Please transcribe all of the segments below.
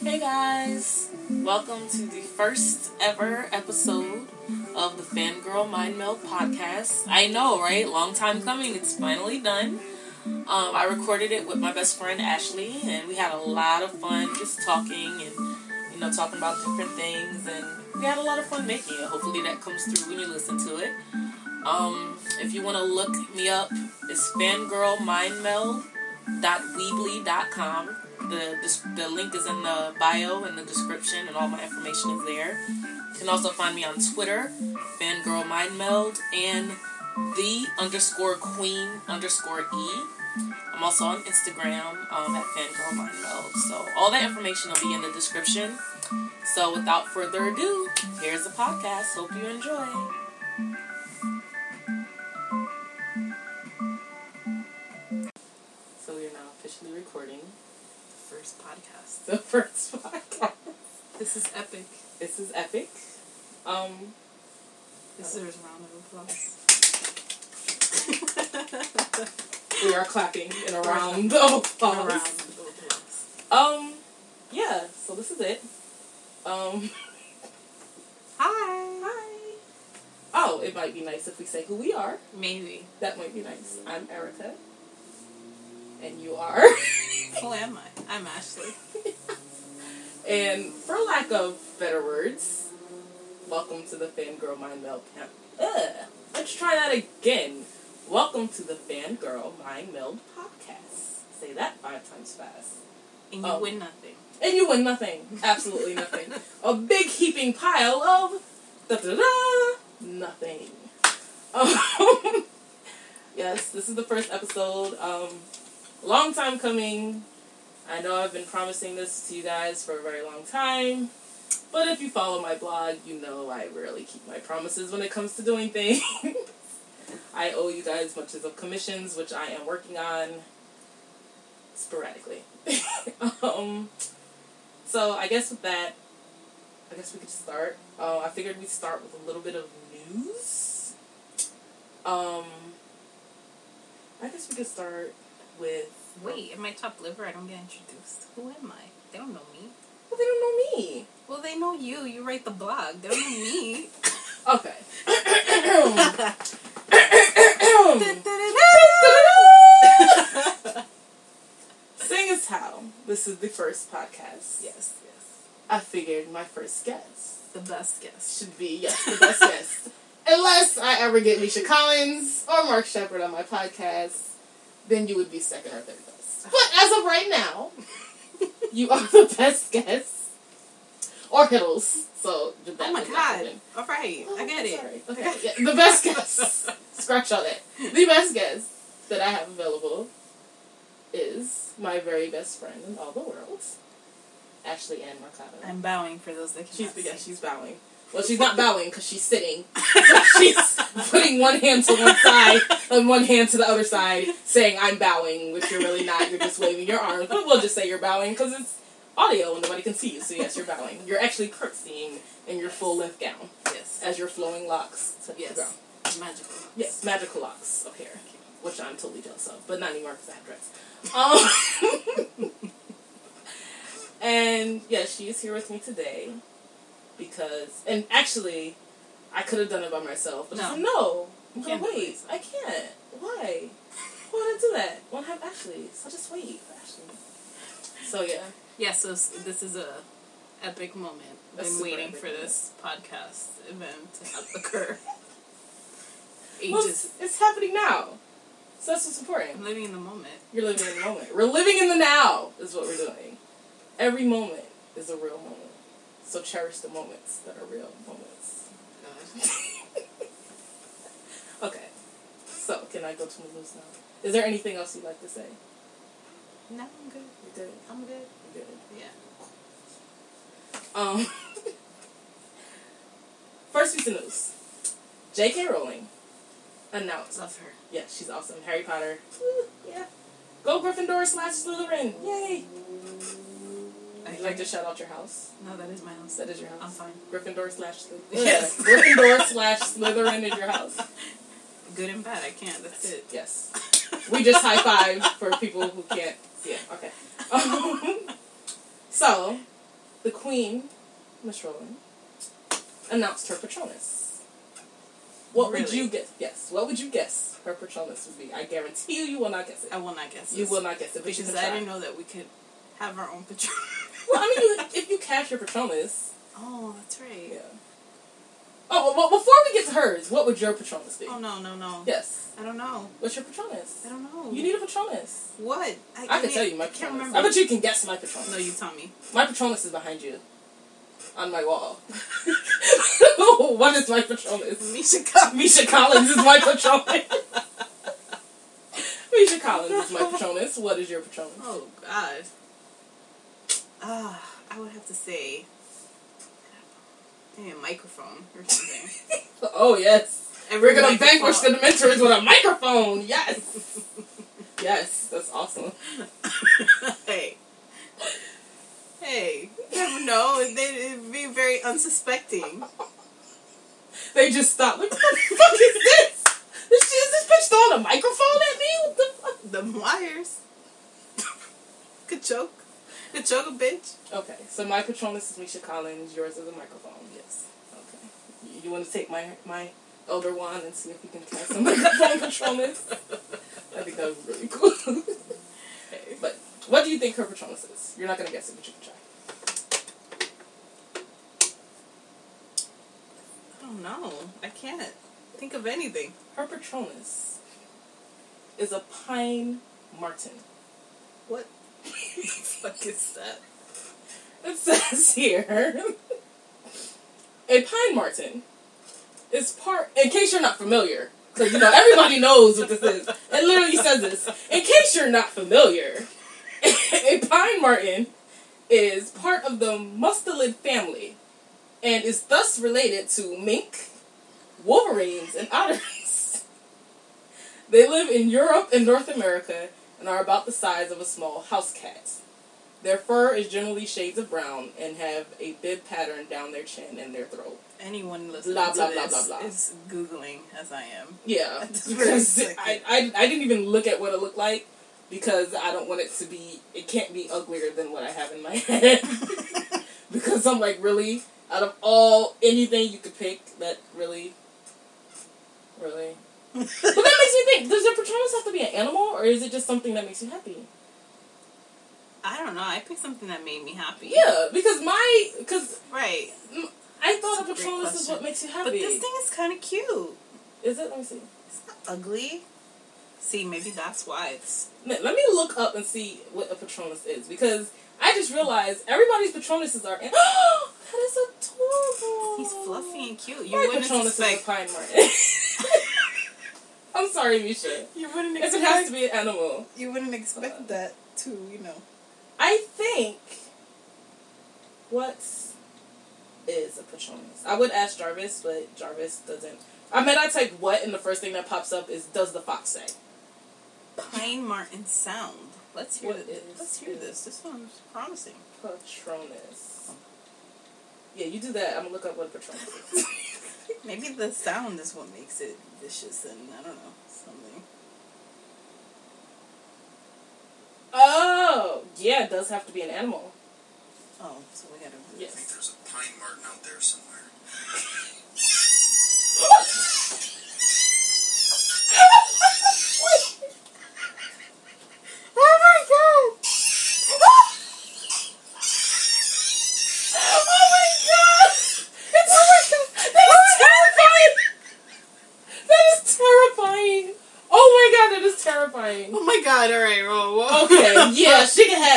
Hey guys, welcome to the first ever episode of the Fangirl Mind Meld podcast. I know, right? Long time coming. It's finally done. Um, I recorded it with my best friend Ashley, and we had a lot of fun just talking and you know talking about different things, and we had a lot of fun making it. Hopefully, that comes through when you listen to it. Um, if you want to look me up, it's fangirlmindmeld.weebly.com. The, the link is in the bio and the description, and all my information is there. You can also find me on Twitter, Fangirl Mind Meld, and the underscore queen underscore e. I'm also on Instagram um, at Fangirl Mind Meld. So all that information will be in the description. So without further ado, here's the podcast. Hope you enjoy. First podcast. the first podcast. This is epic. This is epic. Um, This is a round of applause. we are clapping in a round of applause. round of applause. Um, yeah. So this is it. Um, Hi. hi. Oh, it might be nice if we say who we are. Maybe. That might be nice. I'm Erica, and you are. Who am I? I'm Ashley. and for lack of better words, welcome to the Fangirl Mind Meld camp. Ugh. Let's try that again. Welcome to the Fangirl Mind Meld podcast. Say that five times fast. And you Oh. win nothing. And you win nothing. Absolutely nothing. A big heaping pile of da da da nothing. Um, yes, this is the first episode. Um, long time coming. I know I've been promising this to you guys for a very long time. But if you follow my blog, you know I rarely keep my promises when it comes to doing things. I owe you guys much of commissions, which I am working on sporadically. um, so I guess with that, I guess we could start. Uh, I figured we'd start with a little bit of news. Um, I guess we could start with. Wait, am I top liver? I don't get introduced. Who am I? They don't know me. Well, they don't know me. Well, they know you. You write the blog. They don't know me. Okay. Seeing as how this is the first podcast, yes, yes. I figured my first guest The best guest. should be yes the best guest. Unless I ever get Misha Collins or Mark Sheppard on my podcast, then you would be second or third best. But as of right now, you are the best guest. Or Hiddles. So Oh my god. happen. All right. I get it. Sorry. Okay, yeah, the best guest. Scratch all that. The best guest that I have available is my very best friend in all the world, Ashley Ann Mercado. I'm bowing for those that She's cannot yeah, see. she's bowing. Well, she's not bowing because she's sitting. she's putting one hand to one side and one hand to the other side, saying "I'm bowing," which you're really not. You're just waving your arms. But we'll just say you're bowing because it's audio and nobody can see you. So yes, you're bowing. You're actually curtsying in your full length gown Yes. as your flowing locks touch the Yes. ground. Magical. Yes, magical locks of hair, which I'm totally jealous of, but not anymore because I have dreads. Um, and yeah, she is here with me today because, and actually, I could have done it by myself, but No. I said, no, can't do wait. I can't. Why? Why would I do that? Why have Ashley? So just wait for Ashley. So yeah, Yeah, so this is a epic moment. A Been waiting for moment. this podcast event to have occur. well, it's, it's happening now. So that's what's important. I'm living in the moment. You're living in the moment. We're living in the now, is what we're doing. Every moment is a real moment. So cherish the moments that are real moments. okay. So, can I go to news now? Is there anything else you'd like to say? No, I'm good. You're good. I'm good. You're good. Yeah. Um, first piece of news. J.K. Rowling announced. Love her. Yeah, she's awesome. Harry Potter. Woo, yeah. Go Gryffindor slash Slytherin. Yay. I like to shout out your house? No, that is my house. That is your house. I'm fine. Gryffindor slash Slytherin. Yes. Gryffindor slash Slytherin is your house. Good and bad. I can't. That's it. Yes. We just high five for people who can't see it. Okay. Um, so, the Queen, Miss Rowling, announced her Patronus. What would you guess? Yes. What would you guess her Patronus would be? I guarantee you, you will not guess it. I will not guess. it. You will not guess it, because I didn't know that we could have our own Patron. Well, I mean, you, if you cash your Patronus, oh, that's right. yeah. Oh, well, before we get to hers, what would your Patronus be? Oh no, no, no. Yes. I don't know. What's your Patronus? I don't know. You need a Patronus. what? I can't can tell you my I can't Patronus. remember. I bet you can guess my Patronus. No, you tell me. My Patronus is behind you. On my wall. what is my Patronus? Misha Collins. Misha Collins is my Patronus. Misha Collins is my Patronus. What is your Patronus? Oh God. Ah, I would have to say a microphone or something. Oh, yes. And We're gonna microphone- vanquish the Dementors with a microphone. Yes. yes, that's awesome. hey. Hey, you never know. They'd be very unsuspecting. They just stopped. Like, what the fuck is this? This is this bitch throwing a microphone at me? What the fuck? The wires. Good choke. Could choke bitch. Okay, so my Patronus is Misha Collins. Yours is a microphone. Yes. Okay. You, you want to take my my elder wand and see if you can cast a microphone Patronus? I think that would be really cool. but what do you think her Patronus is? You're not gonna guess it, but you can try. I don't know. I can't think of anything. Her Patronus is a pine marten. What the fuck is that? It says here a pine marten is part. In case you're not familiar, because you know everybody knows what this is. It literally says this. In case you're not familiar, a pine marten is part of the mustelid family, and is thus related to mink, wolverines, and otters. They live in Europe and North America and are about the size of a small house cat. Their fur is generally shades of brown and have a bib pattern down their chin and their throat. Anyone listening Blah, to blah, blah, this blah, blah. is googling as I am. Yeah, because. I, I, I didn't even look at what it looked like because I don't want it to be, it can't be uglier than what I have in my head. because I'm like, really? Out of all, anything you could pick, that really, really? But that makes me think, does your Patronus have to be an animal or is it just something that makes you happy? I don't know. I picked something that made me happy. Yeah, because my, because Right. I thought a That's a Patronus is what makes you happy. But this thing is kind of cute. is it? Let me see. It's not ugly. See, maybe that's why it's. Let me look up and see what a Patronus is because I just realized everybody's Patronuses are. In- that is adorable. He's fluffy and cute. You My wouldn't Patronus is a pine marten. I'm sorry, Misha. You wouldn't If it has to be an animal, You wouldn't expect uh, that to, you know. I think. What is a Patronus? I would ask Jarvis, but Jarvis doesn't. I mean, I typed what, and the first thing that pops up is "Does the fox say?" Pine marten sound. Let's hear What this. Let's hear this. This sounds promising. Patronus. Yeah, you do that. I'm gonna look up what a Patronus is. Maybe the sound is what makes it vicious and I don't know something. oh, yeah, it does have to be an animal. Oh, so we gotta. I think Yes. there's a pine marten out there somewhere.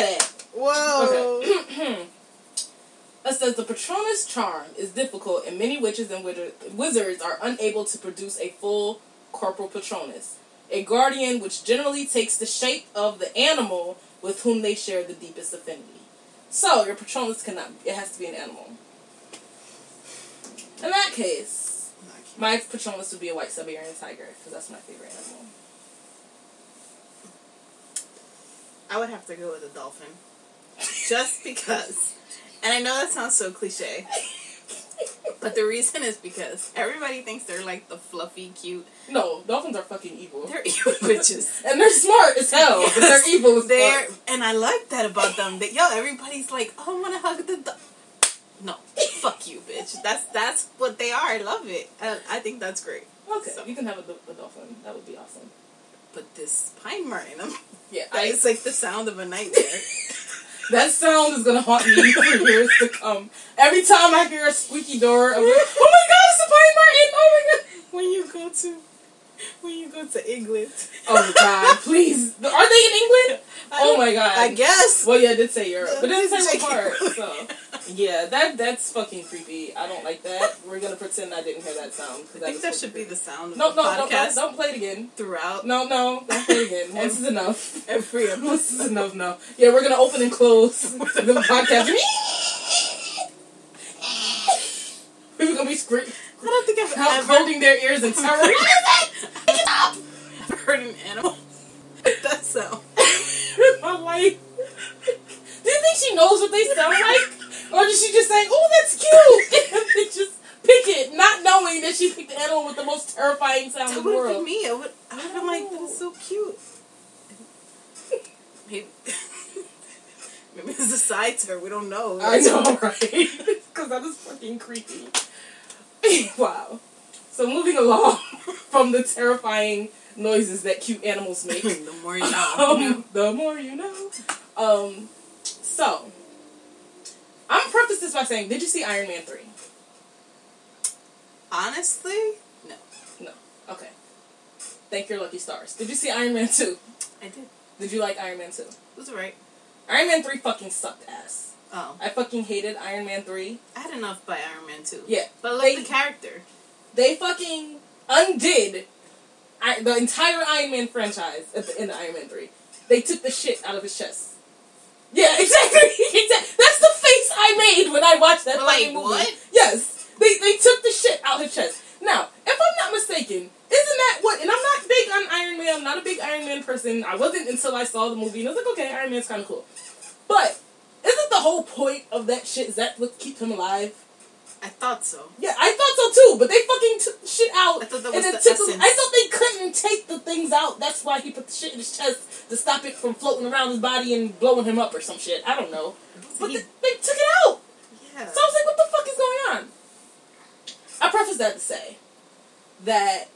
have it. Whoa. Okay. It says the Patronus charm is difficult, and many witches and wizards are unable to produce a full corporal Patronus, a guardian which generally takes the shape of the animal with whom they share the deepest affinity. So your Patronus cannot; it has to be an animal. In that case, my Patronus would be a white Siberian tiger because that's my favorite animal. I would have to go with a dolphin, just because. And I know that sounds so cliche, but the reason is because everybody thinks they're like the fluffy, cute. No, dolphins are fucking evil, They're evil bitches. and they're smart as hell, but they're evil as They're fuck. and I like that about them. That yo, everybody's like, oh, I want to hug the. Do-. No, fuck you, bitch. That's that's what they are. I love it. I, I think that's great. Okay, So- you can have a, a dolphin. That would be awesome. But this pine marten, I'm- Yeah, that I, is like the sound of a nightmare. that sound is gonna haunt me for years to come. Every time I hear a squeaky door, I'm like, oh my god, it's a pine marten! Oh my god! when you go to when you go to England. Oh god, please. Are they in England? Oh my god. I guess. Well, yeah, it did say Europe, but it didn't say what part. it. Yeah, that that's fucking creepy. I don't like that. We're gonna pretend I didn't hear that sound. I think that should be the sound of No, the no, no, podcast no, don't play it again. throughout No, no, don't play it again. Once is enough. every Once is enough. No. Yeah, we're gonna open and close the podcast. People gonna be screaming, I don't think I've ever holding their ears in terror. What is it? Pick heard an animal that sound. my life. Do you think she knows what they sound like? She just say, oh, that's cute? and they just pick it, not knowing that she picked the animal with the most terrifying sound That in the have been me. I would I would have been like, that is so cute. Maybe Maybe it's a side to her. We don't know. I know, right? Because that is fucking creepy. wow. So moving along from the terrifying noises that cute animals make. the more you know. um, the more you know. Um, so, I'm gonna preface this by saying, did you see Iron Man 3? Honestly, no. No. Okay. Thank your lucky stars. Did you see Iron Man 2? I did. Did you like Iron Man 2? It was alright. Iron Man 3 fucking sucked ass. Oh. I fucking hated Iron Man 3. I had enough by Iron Man 2. Yeah. But like the character. They fucking undid I, the entire Iron Man franchise at the end of Iron Man 3. They took the shit out of his chest. Yeah, exactly. exactly. That's the face I made when I watched that like, movie. what? Yes. They, they took the shit out his chest. Now, if I'm not mistaken, isn't that what? And I'm not big on Iron Man. I'm not a big Iron Man person. I wasn't until I saw the movie, and I was like, okay, Iron Man's kind of cool. But isn't the whole point of that shit? Is that what keeps him alive? I thought so. Yeah, I thought so too. But they fucking took shit out. I thought that was the him- I thought they couldn't take the things out. That's why he put the shit in his chest to stop it from floating around his body and blowing him up or some shit. I don't know. But He- they, they took it out. yeah. So I was like, what the fuck is going on? I preface that to say that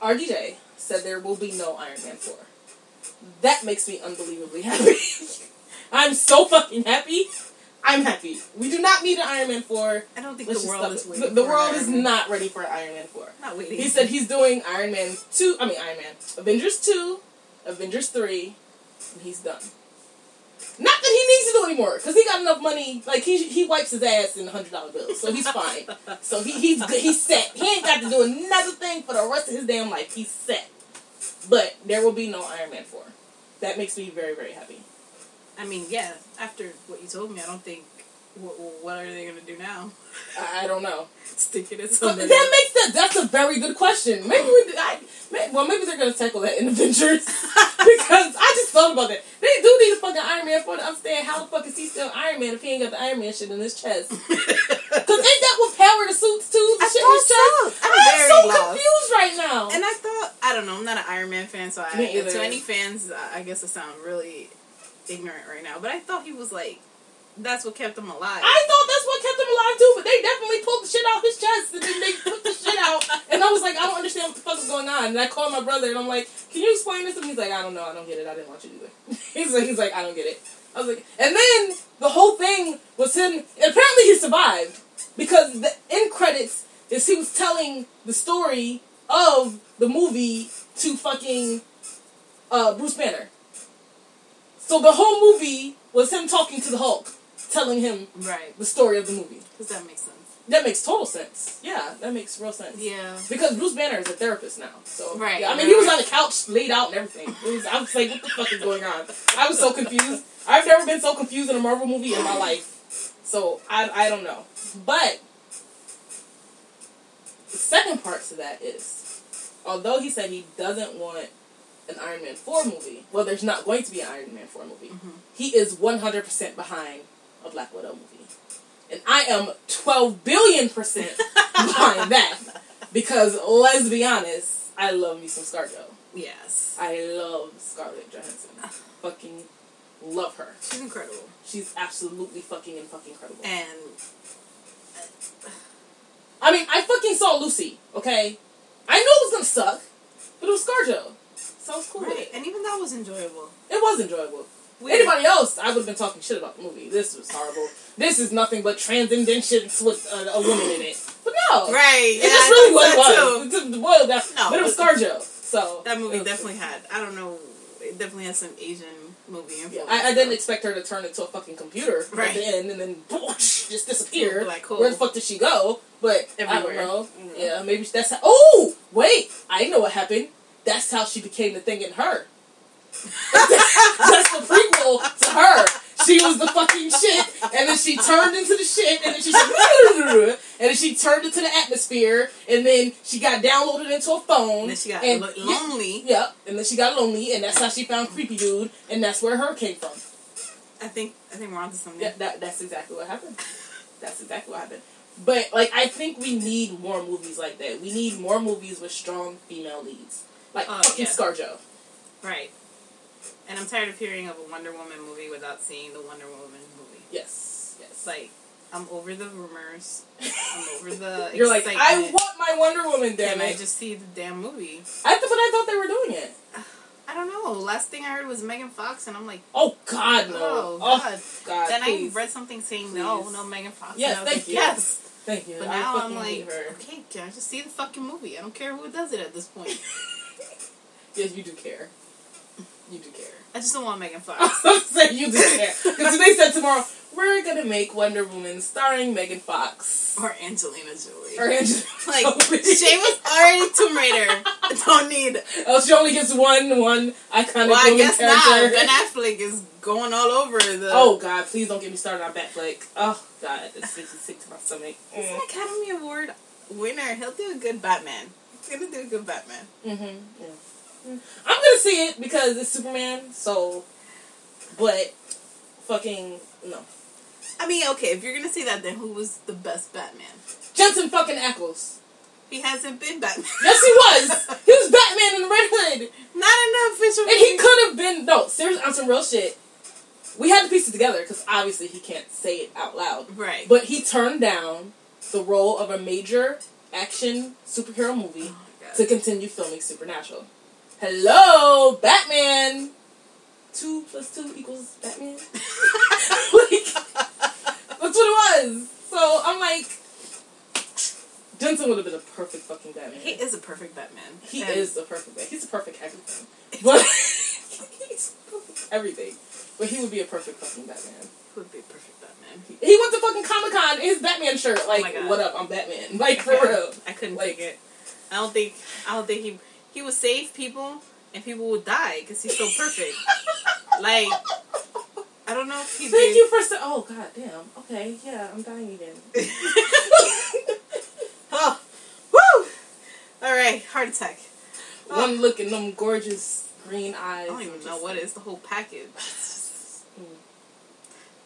RDJ said there will be no Iron Man 4. That makes me unbelievably happy. I'm so fucking happy. I'm happy. We do not need an Iron Man 4. I don't think the world is waiting. The, the for world Iron is Man. not ready for Iron Man 4. not waiting. He said he's doing Iron Man 2, I mean Iron Man, Avengers 2, Avengers 3, and he's done. Not that he needs to do anymore, because he got enough money, like he he wipes his ass in $100 bills, so he's fine. so he, he's good, he's set. He ain't got to do another thing for the rest of his damn life. He's set. But there will be no Iron Man 4. That makes me very, very happy. I mean, yeah. After what you told me, I don't think. What, what are they gonna do now? I, I don't know. Stick it in something. that makes that that's a very good question. Maybe we I, may, well maybe they're gonna tackle that in Avengers because I just thought about that. They do need a fucking Iron Man for to understand how the fuck is he still Iron Man if he ain't got the Iron Man shit in his chest? Because ain't that what power the suits too? The I shit in his thought chest. so. I'm I'm so lost. confused right now. And I thought, I don't know, I'm not an Iron Man fan, so I, Me either. to any fans, I I guess I sound really ignorant right now. But I thought he was like, that's what kept him alive. I thought that's what kept him alive too, but they definitely pulled the shit out his chest and then they put the shit out. And I was like, I don't understand what the fuck is going on. And I called my brother and I'm like, Can you explain this me? He's like, I don't know, I don't get it. I didn't watch it either. he's like, he's like, I don't get it. I was like, and then the whole thing was him. Apparently, he survived because the end credits is he was telling the story of the movie to fucking uh, Bruce Banner. So the whole movie was him talking to the Hulk, telling him right. the story of the movie. Does that make sense? That makes total sense. Yeah, that makes real sense. Yeah. Because Bruce Banner is a therapist now, so Right, Yeah, I mean, right, he was on the couch, laid out, and everything. Was. I was like, "What the fuck is going on?" I was so confused. I've never been so confused in a Marvel movie in my life. So I, I don't know. But the second part to that is, although he said he doesn't want an Iron Man four movie, well, there's not going to be an Iron Man four movie. Mhm. He is 100 percent behind a Black Widow movie, and I am 12 billion percent behind that because let's be honest, I love me some ScarJo. Yes. I love Scarlett Johansson. Fucking Love her. She's incredible. She's absolutely fucking and fucking incredible. And I mean, I fucking saw Lucy, okay? I knew it was gonna suck, but it was ScarJo. So I was cool right, and even that was enjoyable. It was enjoyable. Anybody else, I would have been talking shit about the movie. This was horrible. This is nothing but transcendence with a, a woman in it. But no. Right. It's yeah, just really what it too. was. It's- Well, that, No, but it was ScarJo. So That movie definitely had. I don't know. It definitely had some Asian movie Yeah, influence. I, I didn't expect her to turn into a fucking computer at Right. the end and then just disappear. Like, hole. Where the fuck did she go? But I Everywhere. don't know. Mhm. Yeah, maybe that's how. Oh, wait! I know what happened. That's how she became the thing in her. that's the prequel to her. She was the fucking shit, and then she turned into the shit, and then she and then she turned into the atmosphere, and then she got downloaded into a phone. And then she got and, lo- lonely. Yep, and then she got lonely, and that's how she found creepy dude, and that's where her came from. I think. I think we're onto something. Yeah, that that's exactly what happened. That's exactly what happened. But like, I think we need more movies like that. We need more movies with strong female leads, like Oh, fucking yeah. ScarJo. Right. And I'm tired of hearing of a Wonder Woman movie without seeing the Wonder Woman movie. Yes, yes. Like I'm over the rumors. I'm over the. You're like, I want my Wonder Woman. Damn Can I it! just see the damn movie? I th- but I thought they were doing it. I don't know. Last thing I heard was Megan Fox, and I'm like, Oh God, no! oh, Oh, god. God, then please. I read something saying no, Please. no Megan Fox. Yes, I thank like, you. Yes. Thank you. But I now I'm like, okay, can I just see the fucking movie? I don't care who does it at this point. Yes, you do care. You do care. I just don't want Megan Fox. I was saying you do care because they said tomorrow we're gonna make Wonder Woman starring Megan Fox or Angelina Jolie. or Angelina. like she was already Tomb Raider. I don't need. Oh, she only gets one one iconic Well, I woman guess not. character. Ben Affleck is going all over the. oh God, please don't get me started on Batfleck. Oh God, makes sick to my stomach. He's an Academy Award winner. He'll do a good Batman. He's gonna do a good Batman. Mm-hmm. Yeah. I'm gonna see it because it's Superman. So, but fucking no. I mean, okay, if you're gonna say that, then who was the best Batman? Jensen fucking Ackles. He hasn't been Batman. Yes, he was. he was Batman in the Red Hood. Not the official. And he could have been no, seriously, on some real shit. We had to piece it together because obviously he can't say it out loud. Right. But he turned down the role of a major action superhero movie Oh to continue filming Supernatural. Hello, Batman. Two plus two equals Batman. like that's what it was. So I'm like, Jensen would have been a perfect fucking Batman. he is a perfect Batman. He And is a perfect Batman. He's a perfect everything. But he's perfect everything. But he would be a perfect fucking Batman. He would be a perfect Batman. He, he went to fucking Comic Con in his Batman shirt. Oh like, my God. what up? I'm Batman. Like for real. I couldn't Like- take it. I don't think. I don't think he he would save people and people would die because he's so perfect. like I don't know if he Thank did. you for sa- Oh god damn. Okay, yeah, I'm dying again. oh, woo! All right, heart attack. Oh. One look in them gorgeous green eyes. I don't even know what like- is the whole package. Mm.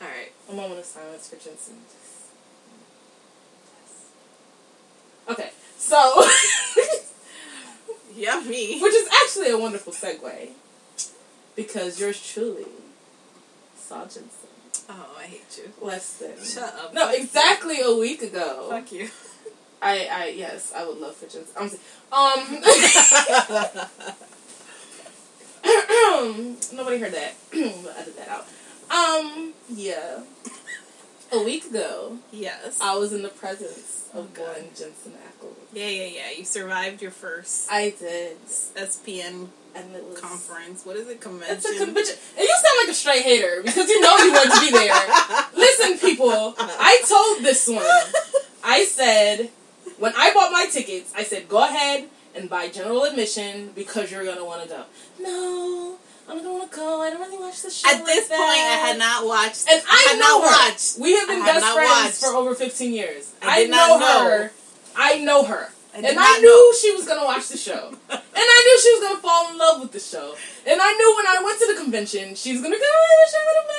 All right. A moment of silence for Jensen. Okay, so Yeah, me. which is actually a wonderful segue because yours truly saw Jensen Oh, I hate you. less than Shut up. no exactly a week ago. Fuck you. I I yes I would love for Jensen. I'm um nobody heard that. we'll edit that out. Um yeah, a week ago yes. I was in the presence of Oh, one Jensen Ackles. Yeah, yeah, yeah. You survived your first I did, SPN and it was conference. What is it? Convention. It's a convention. And you sound like a straight hater because you know you want to be there. Listen, people, I told this one. I said, when I bought my tickets, I said, go ahead and buy general admission because you're going to want to go. No, I'm going to want to go. I don't really watch the show. At this like point, I had not watched. And I, had know not her. watched. We have been I best friends watched. for over 15 years. I did not know. her. I know her. I and I knew she was going to watch the show. And I knew she was going to fall in love with the show. And I knew when I went to the convention, she was going to go, I wish I would have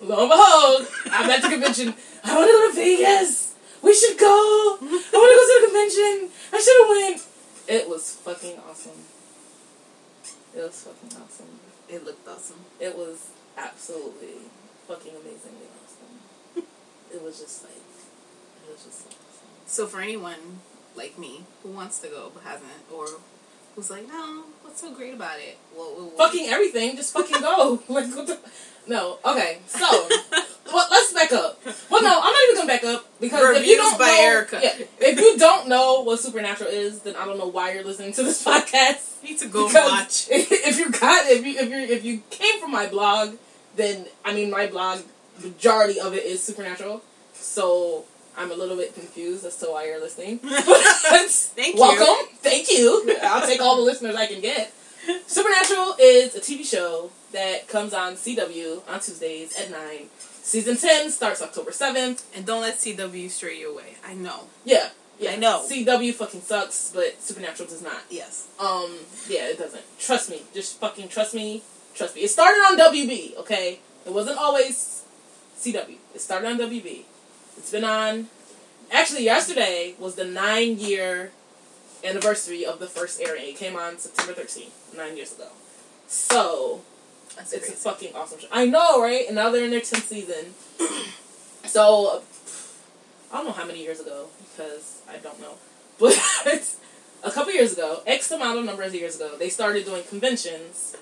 been. Lo and behold, I'm at the convention. I want to go to Vegas. We should go. I want to go to the convention. I should have went. It was fucking awesome. It was fucking awesome. It looked awesome. It was absolutely fucking amazingly awesome. it was just like, it was just. Awesome. So for anyone like me who wants to go but hasn't, or who's like, no, what's so great about it? Well, Fucking everything, just fucking go. like, what the? No, okay. So, back up. Well, no, I'm not even gonna back up because if you don't by know, Erica. yeah, if you don't know what Supernatural is, then I don't know why you're listening to this podcast. need to go watch. If you got if you if you if you came from my blog, then I mean my blog majority of it is supernatural. So I'm a little bit confused as to why you're listening. Thank you. Welcome. Thank you. I'll take all the listeners I can get. Supernatural is a TV show that comes on CW on Tuesdays at 9. Season 10 starts October 7th. And don't let CW stray you away. I know. Yeah. Yeah. I know. CW fucking sucks, but Supernatural does not. Yes. Um, yeah, it doesn't. Trust me. Just fucking trust me. Trust me. It started on WB, okay? It wasn't always CW. It started on WB. It's been on. Actually, yesterday was the nine year anniversary of the first airing. It came on September 13th, nine years ago. So, That's it's crazy. a fucking awesome show. I know, right? And now they're in their 10th season. so, I don't know how many years ago, because I don't know. But a couple years ago, X amount of numbers of years ago, they started doing conventions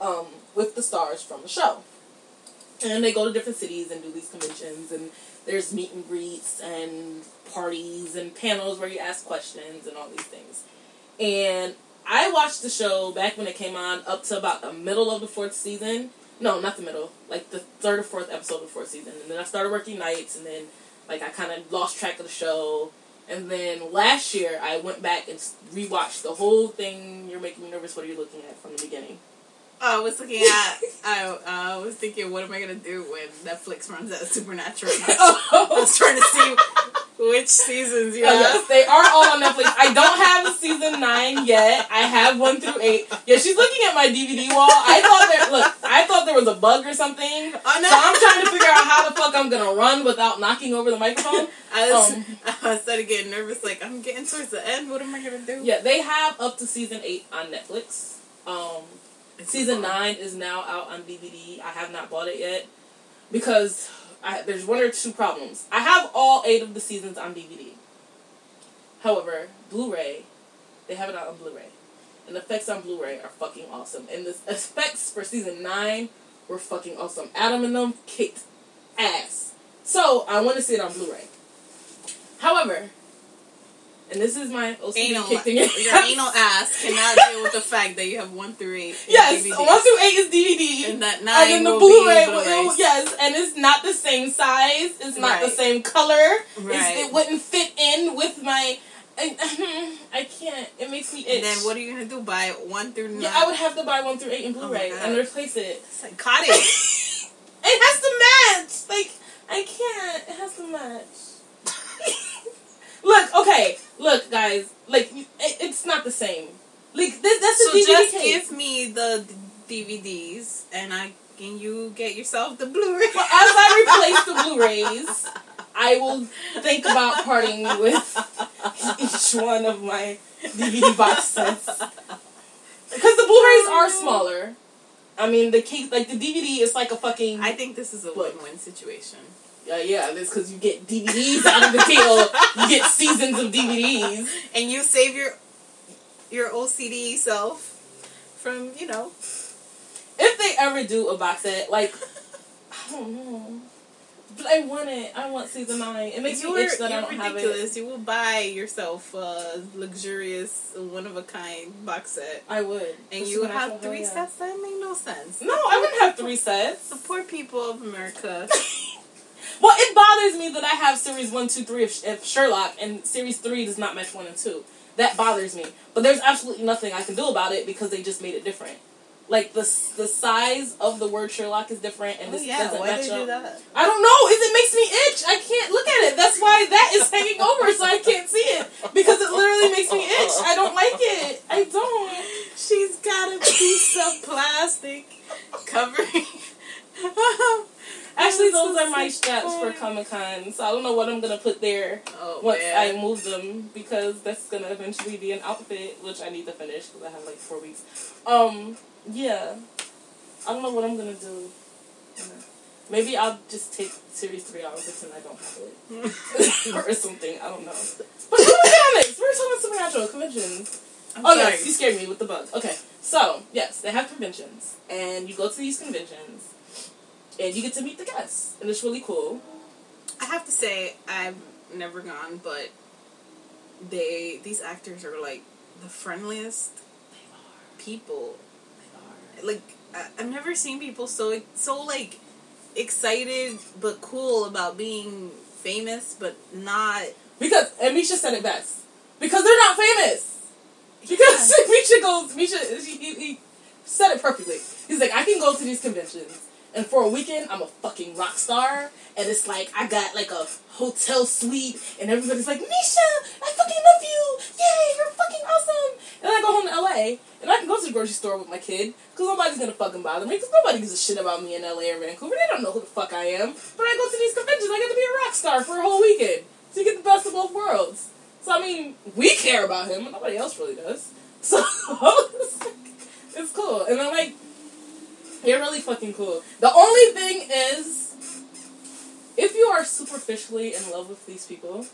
um, with the stars from the show. And they go to different cities and do these conventions, and there's meet and greets and parties and panels where you ask questions and all these things. And I watched the show back when it came on up to about the middle of the fourth season. No, not the middle, like the third or fourth episode of the fourth season. And then I started working nights, and then like I kind of lost track of the show. And then last year I went back and rewatched the whole thing. You're making me nervous. What are you looking at from the beginning? I was looking at. I uh, was thinking, what am I gonna do when Netflix runs out of Supernatural? I was trying to see which seasons you Oh, yes, they are all on Netflix. I don't have season nine yet. I have one through eight. Yeah, she's looking at my DVD wall. I thought there look, I thought there was a bug or something. Oh no! So I'm trying to figure out how the fuck I'm gonna run without knocking over the microphone. I, was, um, I started getting nervous. Like I'm getting towards the end. What am I gonna do? Yeah, they have up to season eight on Netflix. Um, It's season fun. nine is now out on DVD. I have not bought it yet because I, there's one or two problems. I have all eight of the seasons on DVD. However, Blu-ray, they have it out on Blu-ray, and the effects on Blu-ray are fucking awesome. And the effects for season nine were fucking awesome. Adam and them kicked ass. So I want to see it on Blu-ray. However, and this is my OCD Anal, kicked in your anal ass cannot deal with the fact that you have one through eight. Yes, DVD. one through eight is DVD. and that and nine then the Blu-ray, be will- Blu-rays. yes, and it's not the same size. It's not the same color. Right. it wouldn't fit in with my. I, I can't. It makes me itch. And then what are you gonna do? Buy one through nine? Yeah, I would have to buy one through eight in Oh Blu-ray God. and replace it. psychotic. it has to match. Like I can't. It has to match. look, okay. Look, guys. Like it, it's not the same. Like this, that's so the DVD just case. give me the DVDs, and I can you get yourself the Blu-ray. Well, as I replace the Blu-rays, I will think about parting with each one of my DVD box sets. Because the Blu-rays are smaller. I mean, the case, like the DVD is like a fucking. I think this is a win-win situation. Uh, yeah, yeah. That's because you get DVDs out of the deal. You get seasons of DVDs. And you save your your OCD self from you know. If they ever do a box set, like I don't know, but I want it. I want season nine. It makes you me itch that I don't have it. ridiculous. You will buy yourself a luxurious, one of a kind box set, I would. and you would have three sets. That make no sense. No, I wouldn't have three sets. The poor people of America. Well, it bothers me that I have series one, two, three of, Sherlock, and series three does not match one and two. That bothers me. But there's absolutely nothing I can do about it because they just made it different. Like the the size of the word Sherlock is different, and oh this yeah, doesn't why match up. do that? I don't know. Is it makes me itch? I can't look at it. That's why that is hanging over, so I can't see it because it literally makes me itch. I don't like it. I don't. She's got a piece of plastic covering. Actually, those are my straps for Comic Con, so I don't know what I'm gonna put there. Oh once man. I move them because that's gonna eventually be an outfit which I need to finish because I have like four weeks. Um, yeah. I don't know what I'm gonna do. Maybe I'll just take series three out and pretend I don't have it or something. I don't know. But we We're talking about supernatural conventions. I'm oh sorry. yes, you scared me with the bugs. Okay, so yes, they have conventions, and you go to these conventions, and you get to meet the guests, and it's really cool. I have to say I've never gone, but they these actors are like the friendliest They are. people. They are. Like I, I've never seen people so so like excited but cool about being famous, but not. Because and Misha said it best. Because they're not famous. Because Misha goes, Misha, he, he said it perfectly. He's like, I can go to these conventions, and for a weekend, I'm a fucking rock star, and it's like I got like a hotel suite, and everybody's like, Misha, I fucking love you, yay, you're fucking awesome. And I go home to LA, and I can go to the grocery store with my kid, because nobody's gonna fucking bother me, because nobody gives a shit about me in LA or Vancouver. They don't know who the fuck I am. But I go to these conventions, I get to be a rock star for a whole weekend. So you get the best of both worlds. So I mean, we care about him, but nobody else really does. So it's cool, and I'm like, you're really fucking cool. The only thing is, if you are superficially in love with these people,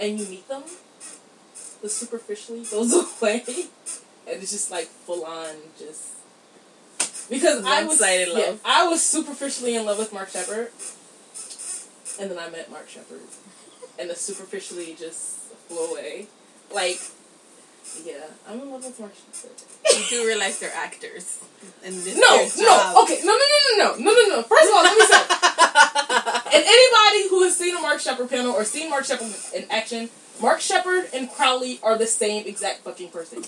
and you meet them, the superficially goes away, and it's just like full on just. Because I was yeah, love. I was superficially in love with Mark Sheppard, and then I met Mark Sheppard, and the superficially just flew away. Like, yeah, I'm in love with Mark Sheppard. You do realize they're actors, and this No, no, job. okay, no, no, no, no, no, no, no, no. First of all, let me say, and anybody who has seen a Mark Sheppard panel or seen Mark Sheppard in action, Mark Sheppard and Crowley are the same exact fucking person.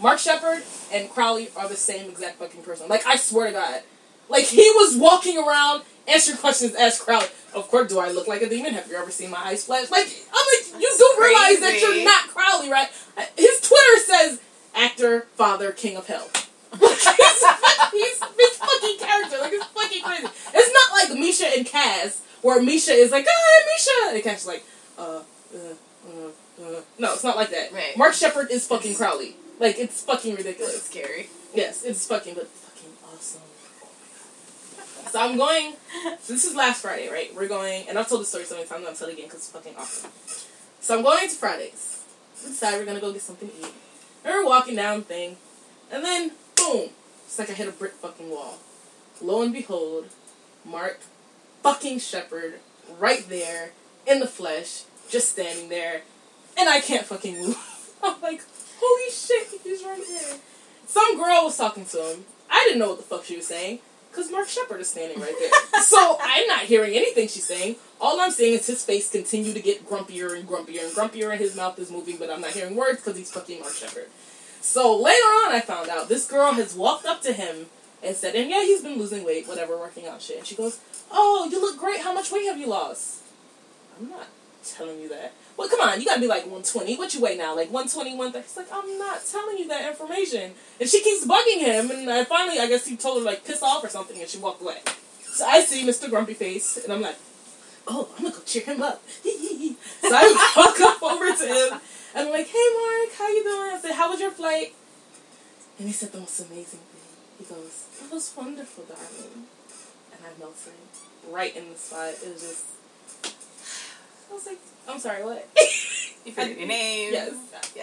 Mark Sheppard and Crowley are the same exact fucking person. Like I swear to God, like he was walking around answering questions ask Crowley. Of course, do I look like a demon? Have you ever seen my eyes flash? Like I'm like, you do realize that you're not Crowley, right? His Twitter says actor, father, king of hell. He's, he's his fucking character. Like it's fucking crazy. It's not like Misha and Cas, where Misha is like, ah, Misha, and Cas is like, uh, uh, uh, uh. No, it's not like that. Right. Mark Sheppard is fucking Crowley. Like it's fucking That's ridiculous. scary. Yes, it's fucking but fucking awesome. Oh my god. So I'm going. So this is last Friday, right? We're going, and I've told the story so many times. I'm gonna tell it again because it's fucking awesome. So I'm going to Fridays. Decide we're gonna go get something to eat. And we're walking down thing, and then boom, it's like I hit a brick fucking wall. Lo and behold, Mark fucking Sheppard right there in the flesh, just standing there, and I can't fucking move. I'm like, holy shit, he's right there. Some girl was talking to him. I didn't know what the fuck she was saying. Because Mark Sheppard is standing right there. so I'm not hearing anything she's saying. All I'm seeing is his face continue to get grumpier and grumpier and grumpier, and his mouth is moving, but I'm not hearing words because he's fucking Mark Sheppard. So later on, I found out this girl has walked up to him and said, and yeah, he's been losing weight, whatever, working out shit. And she goes, Oh, you look great. How much weight have you lost? I'm not telling you that. Well, come on, you gotta be like 120. What you weigh now? Like 120, 130? He's like, I'm not telling you that information. And she keeps bugging him, and I finally, I guess he told her, like, piss off or something, and she walked away. So I see Mr. Grumpy Face, and I'm like, oh, I'm gonna go cheer him up. so I walk up over to him, and I'm like, hey, Mark, how you doing? I said, how was your flight? And he said the most amazing thing. He goes, it was wonderful, darling. And I melted right in the spot. It was just, I was like, I'm sorry, what? You forget your name. Yes.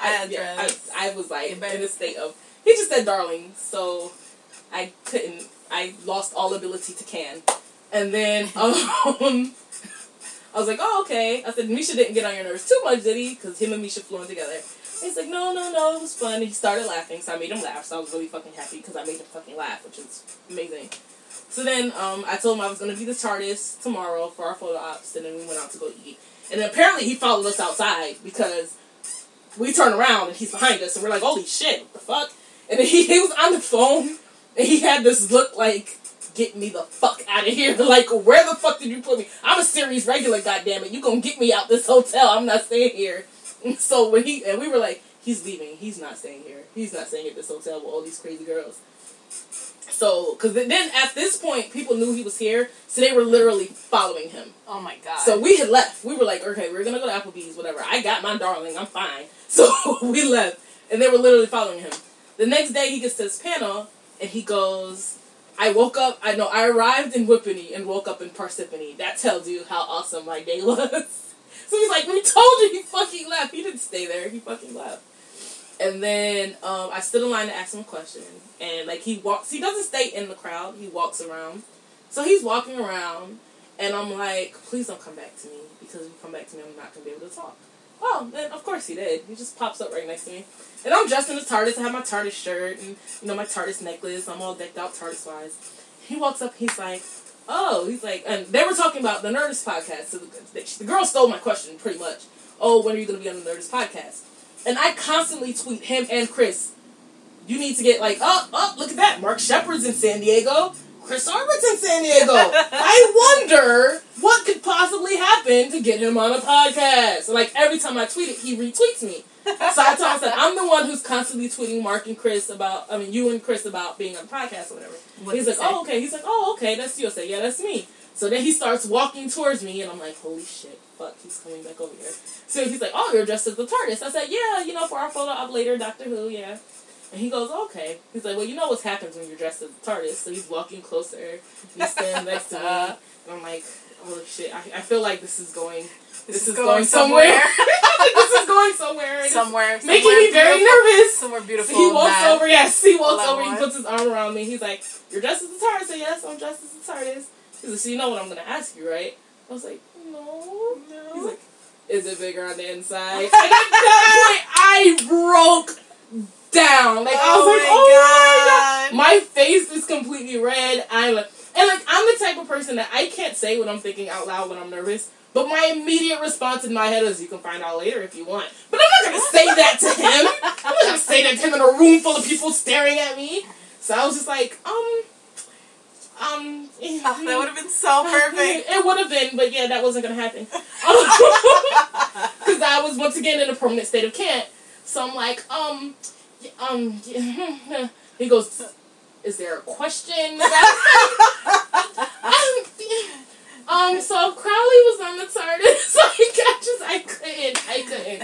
I, yeah, address. I, I was like in a state of. He just said darling, so I couldn't. I lost all ability to can. And then um, I was like, oh, okay. I said, Misha didn't get on your nerves too much, did he? Because him and Misha flew in together. He's like, no, no, no, it was fun. And he started laughing, so I made him laugh. So I was really fucking happy because I made him fucking laugh, which is amazing. So then um, I told him I was going to be the TARDIS tomorrow for our photo ops, and then we went out to go eat. And apparently he followed us outside because we turn around and he's behind us, and we're like, holy shit, what the fuck? And he, he was on the phone, and he had this look like, get me the fuck out of here. Like, where the fuck did you put me? I'm a series regular, goddammit. You gonna get me out this hotel. I'm not staying here. And so when he, and we were like, he's leaving. He's not staying here. He's not staying at this hotel with all these crazy girls. So, because then at this point, people knew he was here, so they were literally following him. Oh my god. So we had left. We were like, okay, we're gonna go to Applebee's, whatever. I got my darling, I'm fine. So we left, and they were literally following him. The next day, he gets to this panel, and he goes, I woke up, I know, I arrived in Whippany and woke up in Parsippany. That tells you how awesome my day was. so he's like, we told you he fucking left. He didn't stay there, he fucking left. And then um, I stood in line to ask him a question. And like he walks, he doesn't stay in the crowd, he walks around. So he's walking around, and I'm like, please don't come back to me because if you come back to me, I'm not gonna be able to talk. Oh, then of course he did. He just pops up right next to me. And I'm dressed in the TARDIS. I have my TARDIS shirt and, you know, my TARDIS necklace. I'm all decked out TARDIS wise. He walks up, he's like, oh, he's like, and they were talking about the Nerdist podcast. So the, the girl stole my question pretty much. Oh, when are you going to be on the Nerdist podcast? And I constantly tweet him and Chris, you need to get like, oh, oh, look at that. Mark Sheppard's in San Diego. Chris Arbert's in San Diego. I wonder what could possibly happen to get him on a podcast. Like every time I tweet it, he retweets me. So I told him, I said, I'm the one who's constantly tweeting Mark and Chris about, I mean, you and Chris about being on a podcast or whatever. He's like, say? oh, okay. He's like, oh, okay, that's you. I said, yeah, that's me. So then he starts walking towards me, and I'm like, holy shit, fuck, he's coming back over here. So he's like, oh, you're dressed as the TARDIS. I said, yeah, you know, for our photo op later, Doctor Who, yeah. And he goes, okay. He's like, well, you know what happens when you're dressed as the TARDIS. So he's walking closer. He's standing next to me. And I'm like, holy shit, I, I feel like this is going, this, is, going, somewhere. this is going somewhere. Somewhere, making somewhere me very nervous. Somewhere beautiful. He walks mad. over, yes, he walks over, he puts his arm around me. He's like, You're dressed as the TARDIS? Said, Yes, I'm dressed as the TARDIS. He's like, So you know what I'm gonna ask you, right? I was like, No. No. He's like, Is it bigger on the inside? And at that point, I broke down. Like I was Oh like, my Oh God. my god. My face is completely red. I'm like and like I'm the type of person that I can't say what I'm thinking out loud when I'm nervous. But my immediate response in my head is, "You can find out later if you want." But I'm not gonna say that to him. I'm not gonna say that to him in a room full of people staring at me. So I was just like, um, um. Oh, that would have been so perfect. It would have been, but yeah, that wasn't gonna happen. Because I was once again in a permanent state of can't. So I'm like, um, um. He goes, "Is there a question?" um. So Crowley was on the TARDIS. Like I just, I couldn't, I couldn't.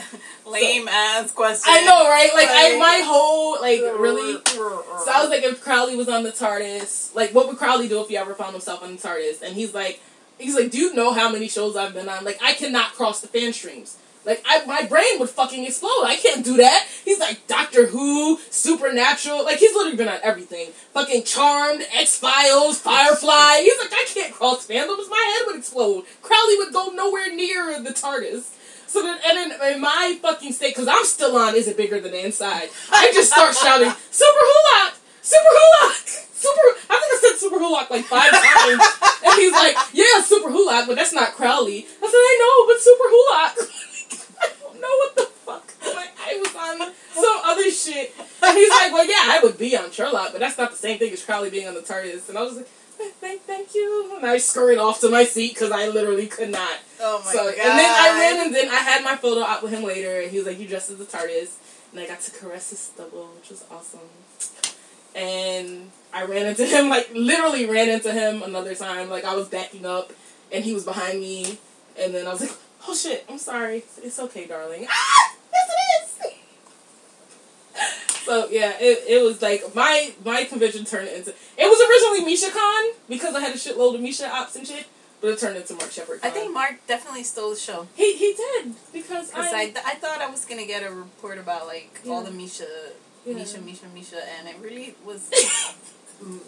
Lame ass question. I know, right? Like I, my whole, like really. So I was like, if Crowley was on the TARDIS, like, what would Crowley do if he ever found himself on the TARDIS? And he's like, he's like, do you know how many shows I've been on? Like, I cannot cross the fan streams. Like, I, my brain would fucking explode. I can't do that. He's like, Doctor Who, Supernatural. Like, he's literally been on everything. Fucking Charmed, X Files, Firefly. He's like, I can't cross fandoms. My head would explode. Crowley would go nowhere near the TARDIS. So then, and then in my fucking state, because I'm still on, is it bigger than the inside? I just start shouting, Superwholock! Super Hulak! Super, I think I said Superwholock like five times. and he's like, yeah, Superwholock, but that's not Crowley. I said, I know, but Superwholock. Don't know what the fuck. Like, I was on some other shit. And he's like, well, yeah, I would be on Sherlock, but that's not the same thing as Crowley being on the TARDIS. And I was like, thank, thank you. And I scurried off to my seat because I literally could not. Oh my So, god. and then I ran and then I had my photo out with him later, and he was like, "You dressed as the TARDIS," and I got to caress his stubble, which was awesome. And I ran into him, like literally ran into him another time. Like I was backing up, and he was behind me, and then I was like, "Oh shit, I'm sorry. It's okay, darling." Ah, yes it is. So yeah, it, it was like my my convention turned into it was originally Misha Con because I had a shitload of Misha ops and shit, but it turned into Mark Sheppard. I think Mark definitely stole the show. He he did because I, I, I thought I was gonna get a report about like all the Misha, Yeah. Misha, Misha, Misha, and it really was.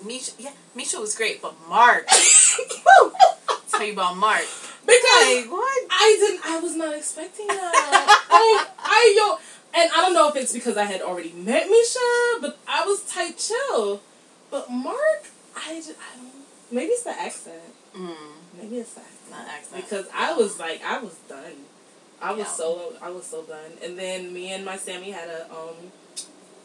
Misha, yeah, Misha was great, but Mark. Tell you about Mark. because Like what? I didn't I was not expecting that. I I yo and I don't know if it's because I had already met Misha, but I was tight chill. But Mark, I just I don't maybe it's the accent. Mm, Maybe it's the accent. not accent. Because I was like I was done. I was Yeah. so I was so done. And then me and my Sammy had a um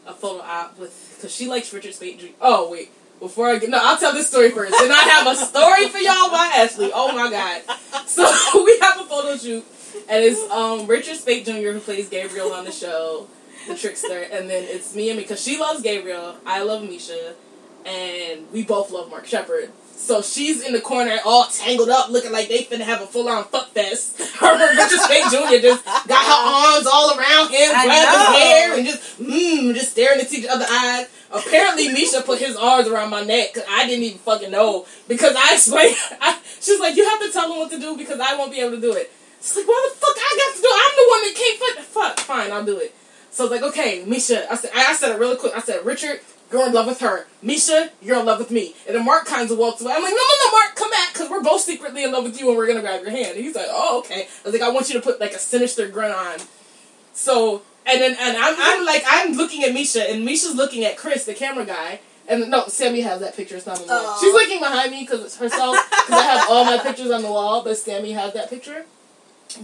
a photo op with because she likes Richard Speight. Jr. Oh wait, before I get no, I'll tell this story first. And I have a story for y'all by Ashley. Oh my god. So we have a photo shoot, and it's um Richard Speight Jr. who plays Gabriel on the show, the trickster, and then it's me and me because she loves Gabriel, I love Misha, and we both love Mark Sheppard. So she's in the corner, all tangled up, looking like they finna have a full on fuck fest. Her Richard Speight Jr. just got her arms all around him, I grabbed know. his hair, and just mmm, just staring into each other's eyes. Apparently, Misha put his arms around my neck. 'cause I didn't even fucking know because I explained. I, she's like, "You have to tell him what to do because I won't be able to do it." It's like, "Why the fuck I got to do? it? I'm the one that can't fuck. Fuck, fine, I'll do it." So I was like, "Okay, Misha." I said, I said it really quick. I said, "Richard, you're in love with her. Misha, you're in love with me." And then Mark kind of walks away. I'm like, "No, no, no, Mark, come back because we're both secretly in love with you and we're gonna grab your hand." And he's like, "Oh, okay." I was like, "I want you to put like a sinister grin on." So and then and I'm I'm like I'm looking at Misha and Misha's looking at Chris, the camera guy. And no, Sammy has that picture. It's not on the wall. She's looking behind me because it's herself. Because I have all my pictures on the wall, but Sammy has that picture.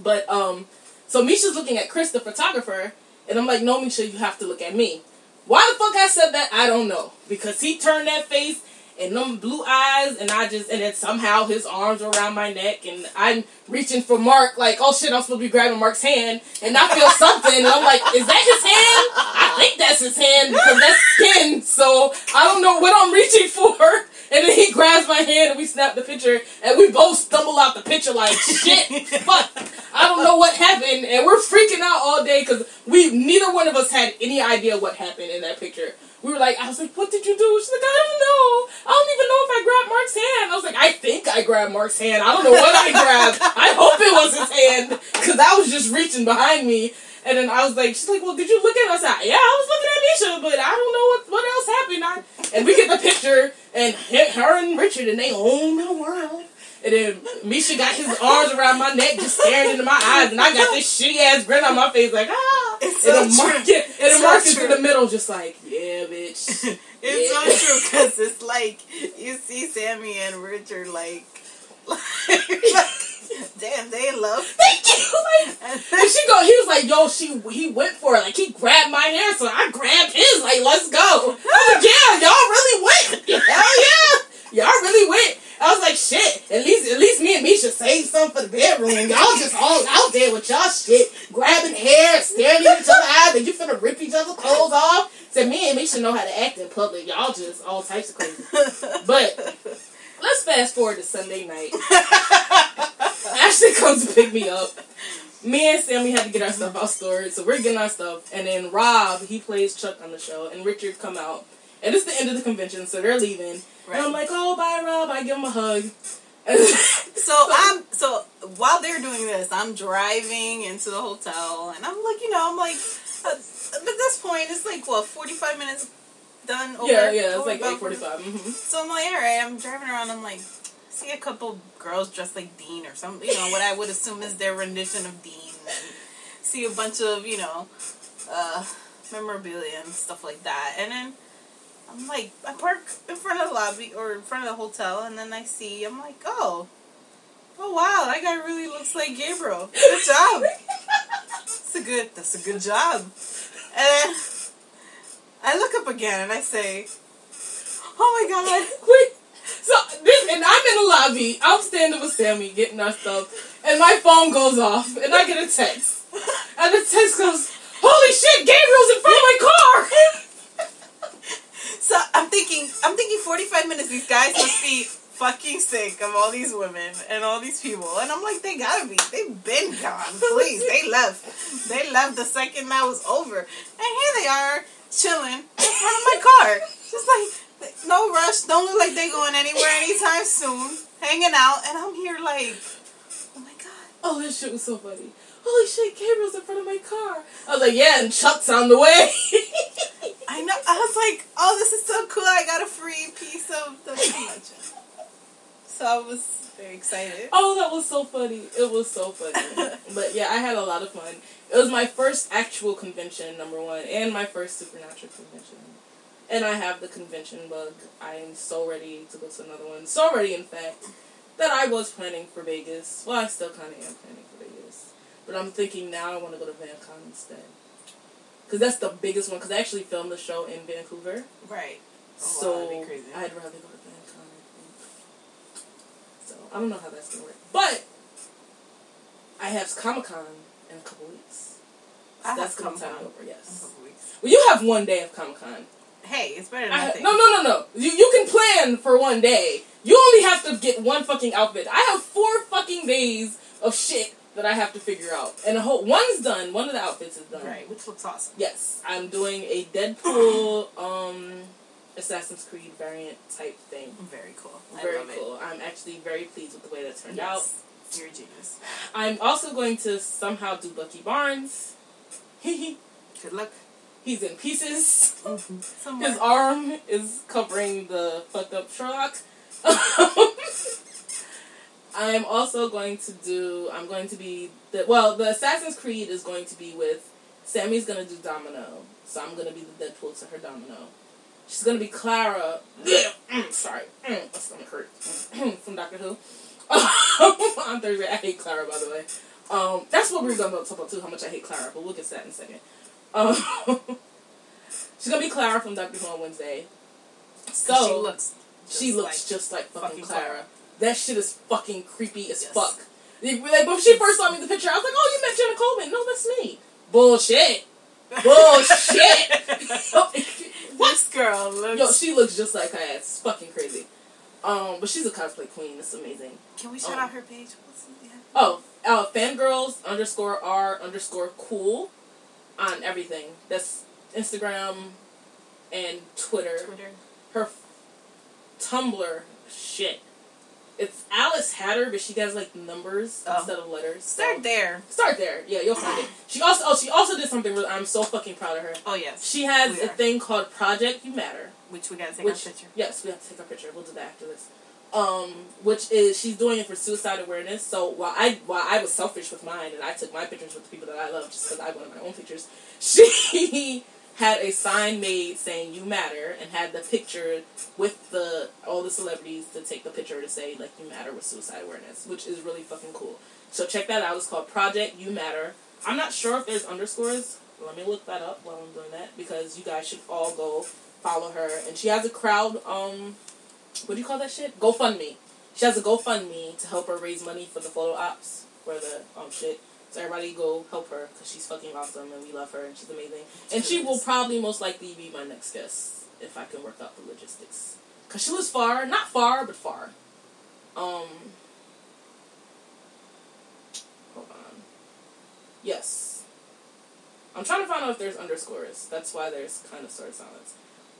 But um, so Misha's looking at Chris, the photographer, and I'm like, no, Misha, you have to look at me. Why the fuck I said that? I don't know. Because he turned that face and them blue eyes, and I just and then somehow his arms were around my neck, and I'm reaching for Mark, like, oh shit, I'm supposed to be grabbing Mark's hand, and I feel something, and I'm like, is that his hand? I think that's his hand because that's skin, so I don't know what I'm reaching for. And then he grabs my hand and we snap the picture and we both stumble out the picture like shit, fuck. I don't know what happened and we're freaking out all day because we neither one of us had any idea what happened in that picture. We were like, I was like, what did you do? She's like, I don't know. I don't even know if I grabbed Mark's hand. I was like, I think I grabbed Mark's hand. I don't know what I grabbed. I hope it was his hand because I was just reaching behind me. And then I was like, she's like, well, did you look at it? I yeah, I was looking at Misha, but I don't know what, what else happened. I, and we get the picture, and and they own the world. And then Misha got his arms around my neck, just staring into my eyes, and I got this shitty ass grin on my face, like, ah. It's and so then Mark, true. and then so Mark true. in the middle, just like, yeah, bitch. It's Yeah. so true because it's like you see Sammy and Richard like, like damn, they in love. Thank you. Like, And And she go, he was like, yo, she he went for it. Like he grabbed my hair, so I grabbed his. Like, let's go. I was like, yeah, y'all really went. Hell yeah. Y'all really went. I was like, shit. At least at least me and Misha saved something for the bedroom. Y'all just all out there with y'all shit, grabbing hair, staring at each other eyes, and you finna rip each other's clothes off. Said me and Misha know how to act in public. Y'all just all types of crazy. But let's fast forward to Sunday night. Ashley comes to pick me up. Me and Sammy had to get our stuff out storage, so we're getting our stuff. And then Rob, he plays Chuck on the show, and Richard come out. And it's the end of the convention, so they're leaving. And I'm like, oh, bye, Rob. I give him a hug. So I'm so while they're doing this, I'm driving into the hotel, and I'm like, you know, I'm like, uh, at this point, it's like what 45 minutes done. Over, yeah, yeah, it's like about 8.45. hmm So I'm like, all right, I'm driving around. I'm like, see a couple girls dressed like Dean or something, you know, what I would assume is their rendition of Dean. And see a bunch of, you know, uh, memorabilia and stuff like that. And then I'm like, I park in front of the lobby or in front of the hotel, and then I see, I'm like, oh, oh wow, that guy really looks like Gabriel. Good job. That's a good. That's a good job. And then I look up again and I say, "Oh my god." Wait. So this, and I'm in the lobby. I'm standing with Sammy getting our stuff, and my phone goes off, and I get a text, and the text goes, "Holy shit, Gabriel's in front of my car!" So I'm thinking, I'm thinking 45 minutes. These guys must be fucking sick of all these women and all these people, and I'm like, they gotta be. They've been gone. Please, they left. They left the second that was over, and here they are chilling in front of my car, just like no rush. Don't look like they're going anywhere anytime soon. Hanging out, and I'm here like, oh my god. Oh, that shit was so funny. Holy shit, Gabriel's in front of my car. I was like, yeah, and Chuck's on the way. I know. I was like, oh, this is so cool. I got a free piece of the convention. So I was very excited. oh, that was so funny. It was so funny. but yeah, I had a lot of fun. It was my first actual convention, number one, and my first supernatural convention. And I have the convention bug. I am so ready to go to another one. So ready, in fact, that I was planning for Vegas. Well, I still kind of am planning. But I'm thinking now I want to go to VanCon instead. Because that's the biggest one. Because I actually filmed the show in Vancouver. Right. Oh, wow, so crazy. I'd rather go to VanCon, I think. So I don't know how that's going to work. But I have Comic Con in a couple weeks. I that's have going to time Comic-Con. over, yes. couple weeks. Well, you have one day of Comic Con. Hey, it's better than I, nothing. no, no, no, no. You, you can plan for one day. You only have to get one fucking outfit. I have four fucking days of shit that I have to figure out. And a whole one's done. One of the outfits is done. Right, which looks awesome. Yes, I'm doing a Deadpool um Assassin's Creed variant type thing. Very cool. I Very love cool. I'm actually very pleased with the way that It. turned out. You're a genius. I'm also going to somehow do Bucky Barnes. Good luck. He's in pieces. Somewhere. His arm is covering the fucked up Sherlock. I'm also going to do. I'm going to be the well. The Assassin's Creed is going to be with Sammy's gonna do Domino, so I'm gonna be the Deadpool to her Domino. She's gonna be Clara. sorry, my stomach hurt from Doctor Who. on Thursday, I hate Clara by the way. Um, that's what we we're gonna talk about too. How much I hate Clara, but we'll get to that in a second. Um, she's gonna be Clara from Doctor Who on Wednesday. So she looks. she just looks like just like fucking, fucking Clara. Clara. That shit is fucking creepy as Yes. fuck. Like, like, when she first saw me in the picture, I was like, "Oh, you met Jenna Coleman? No, that's me." Bullshit. Bullshit. this girl looks. Yo, she looks just like her ass. It's fucking crazy. Um, but she's a cosplay queen. It's amazing. Can we shout um, out her page? What's Oh, uh, fangirls underscore r underscore cool on everything. That's Instagram and Twitter. Twitter? Her f- Tumblr shit. It's Alice Hatter, but she has like numbers Oh. instead of letters. so- Start there. Start there. Yeah, you'll find it. She also oh she also did something where I'm so fucking proud of her. Oh yes. She has a thing called Project You Matter. Which we gotta take Which our picture. yes, we have to take a picture. We'll do that after this. Um, which is she's doing it for suicide awareness. So while I while I was selfish with mine and I took my pictures with the people that I love just because I wanted my own pictures, she had a sign made saying "You Matter" and had the picture with the all the celebrities to take the picture to say like "You Matter" with suicide awareness, which is really fucking cool. So check that out. It's called Project You Matter. I'm not sure if there's underscores. Let me look that up while I'm doing that because you guys should all go follow her. And she has a crowd. Um, what do you call that shit? GoFundMe. She has a GoFundMe to help her raise money for the photo ops for the um shit. So everybody go help her because she's fucking awesome and we love her and she's amazing. And she will probably most likely be my next guest if I can work out the logistics. Cause she lives far, not far, but far. Um. Hold on. Yes. I'm trying to find out if there's underscores. That's why there's kind of sort of silence.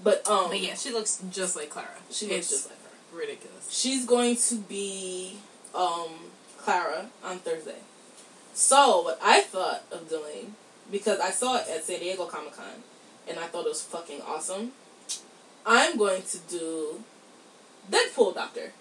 But um, But yeah, she looks just like Clara. she looks It's just like her. ridiculous. She's going to be um, Clara on Thursday. So what I thought of doing because I saw it at San Diego Comic Con and I thought it was fucking awesome. I'm going to do Deadpool Doctor.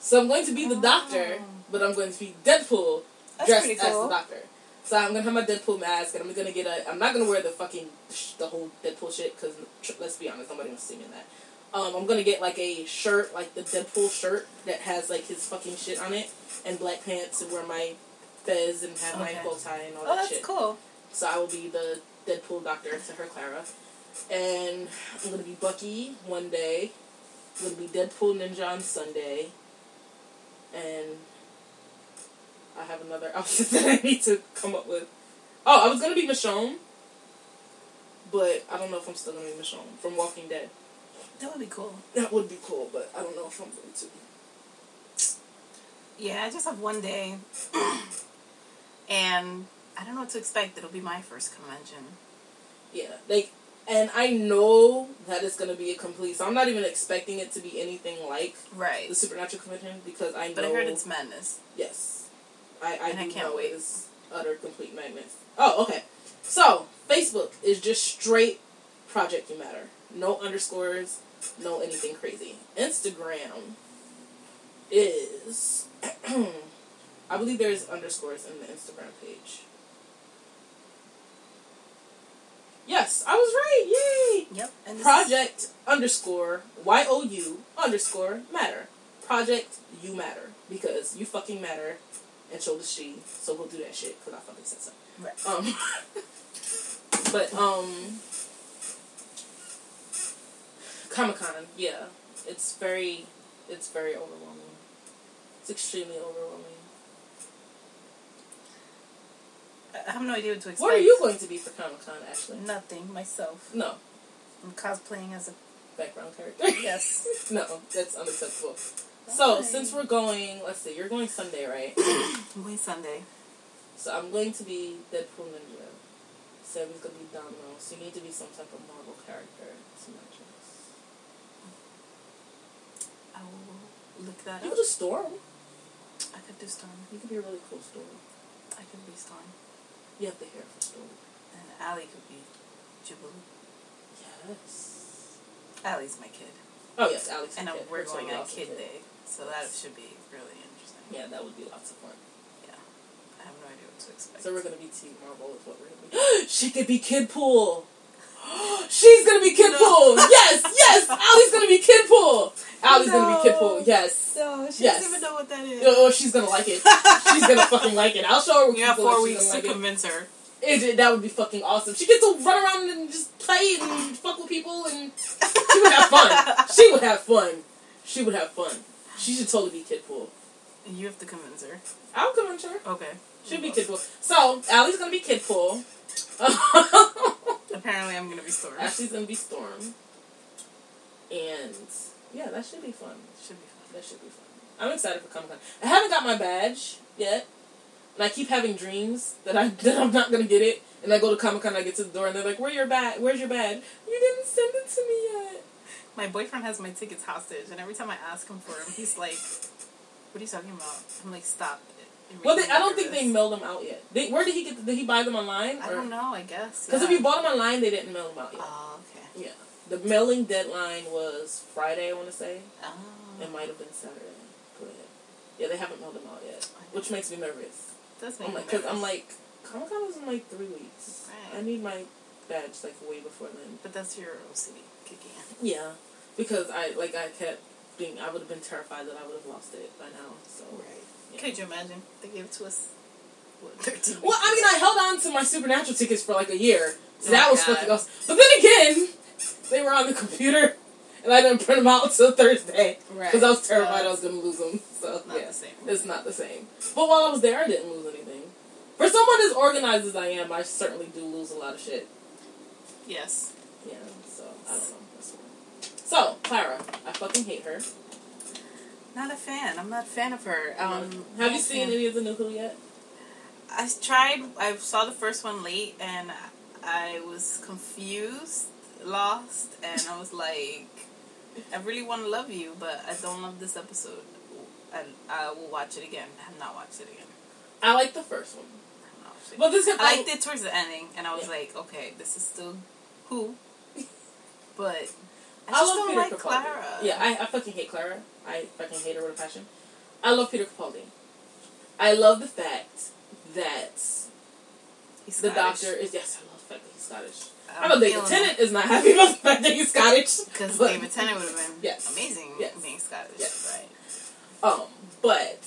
So I'm going to be the Doctor, Oh. but I'm going to be Deadpool That's dressed pretty as the Doctor. So I'm gonna have my Deadpool mask, and I'm gonna get a. I'm not gonna wear the fucking sh- the whole Deadpool shit because let's be honest, nobody wants to see me in that. Um, I'm gonna get like a shirt, like the Deadpool shirt that has like his fucking shit on it, and black pants, and wear my fez and have my Okay. bow tie and all Oh, that that's shit. cool. So I will be the Deadpool doctor to her Clara, and I'm gonna be Bucky one day. I'm gonna be Deadpool Ninja on Sunday, and I have another outfit that I need to come up with. Oh, I was gonna be Michonne, but I don't know if I'm still gonna be Michonne from Walking Dead. That would be cool. That would be cool, but I don't know if I'm going to. Yeah, I just have one day, and I don't know what to expect. It'll be my first convention. Yeah, like, and I know that it's gonna be a complete. So I'm not even expecting it to be anything like Right. the Supernatural convention because I know. But I heard it's madness. Yes. I, I, And I can't wait. it is utter complete madness. Oh, okay. So, Facebook is just straight Project You Matter. No underscores, no anything crazy. Instagram is. I believe there's underscores in the Instagram page. Yes, I was right. Yay! Yep. And Project underscore Y O U underscore matter. Project you matter because you fucking matter, and so does she. So we'll do that shit because I fucking said so. Right. Um, but um, Comic Con, yeah, it's very, it's very overwhelming. It's extremely overwhelming. I have no idea what to expect. What are you going to be for Comic Con, Ashley? Nothing. Myself. No, I'm cosplaying as a background character. yes. no, that's unacceptable. So since we're going, let's see, you're going Sunday, right? I'm going Sunday. So I'm going to be Deadpool Ninja. Sammy's gonna be Domino. So you need to be some type of Marvel character to match us. I will look that You up. could just Storm. I could do Storm. You could be a really cool Storm. I could be Storm. You have the hair for Storm. And Allie could be Jubilee. Yes. Allie's my kid. Oh yes, Alex. And uh, kid. we're Her going on Kid kid. Day. So that should be really interesting. Yeah, that would be lots of fun. Yeah, I have no idea what to expect. So we're gonna be Team Marvel is what we're gonna be. she could be Kid Pool. She's gonna be Kid No. Pool. Yes, yes. Allie's gonna be Kid Pool. Allie's gonna be Kid No. Pool. Yes. No, she Yes. doesn't even know what that is. Oh, oh, she's gonna like it. She's gonna fucking like it. I'll show her. What You have four like. She's weeks gonna to like it. convince her. It, it- that would be fucking awesome. She gets to run around and just play and fuck with people, and she would have fun. She would have fun. She would have fun. She should totally be Kid Pool. You have to convince her. I'll convince her. Okay. She'll be Kid Pool. So Allie's gonna be Kid Pool. Apparently, I'm gonna be Storm. Ashley's gonna be Storm. And yeah, that should be fun. Should be fun. That should be fun. I'm excited for Comic Con. I haven't got my badge yet, and I keep having dreams that I that I'm not gonna get it. And I go to Comic Con, I get to the door, and they're like, "Where your badge? Where's your badge? You didn't send it to me yet." My boyfriend has my tickets hostage, and every time I ask him for them, he's like, "What are you talking about?" I'm like, "Stop." Well, they, I don't think they mailed them out yet. They, where did he get? Did he buy them online? I don't know. I guess. Because yeah. if you bought them online, they didn't mail them out yet. Oh, okay. yeah, the mailing deadline was Friday. I want to say Oh. it might have been Saturday, but yeah, they haven't mailed them out yet, which makes me nervous. Does make I'm me like, because I'm like, Comic Con is in like three weeks. Right. I need my badge like way before then. But that's your OCD kicking in. Yeah, because I like I kept being. I would have been terrified that I would have lost it by now. So. right. Yeah. Could you imagine? They gave it to us. What, Well, I mean, I held on to my Supernatural tickets for like a year, so Oh that was God. fucking awesome. But then again, they were on the computer, and I didn't print them out until Thursday Right. because I was terrified So I was going to lose them. So Not yeah, the same. it's not the same. But while I was there, I didn't lose anything. For someone as organized as I am, I certainly do lose a lot of shit. Yes. Yeah, so I don't know. So Clara, I fucking hate her. Not a fan. I'm not a fan of her. Um, Have you seen fan. any of the new Who yet? I tried. I saw the first one late, and I was confused, lost, and I was like, "I really want to love you, but I don't love this episode." And I will watch it again. I have not watched it again. I like the first one, I have not watched it. but this I liked it towards the ending, and I was Yeah. like, "Okay, this is still who," but I I love Peter like Capaldi. Clara. Yeah, I, I fucking hate Clara. I fucking hate her with a passion. I love Peter Capaldi. I love the fact that He's the Scottish. doctor is yes, I love the fact that he's Scottish. I'm I know David Tennant is not happy about the fact that he's Scottish. Because David Tennant would have been Yes. amazing Yes. being Scottish. Yes. Right. Um, but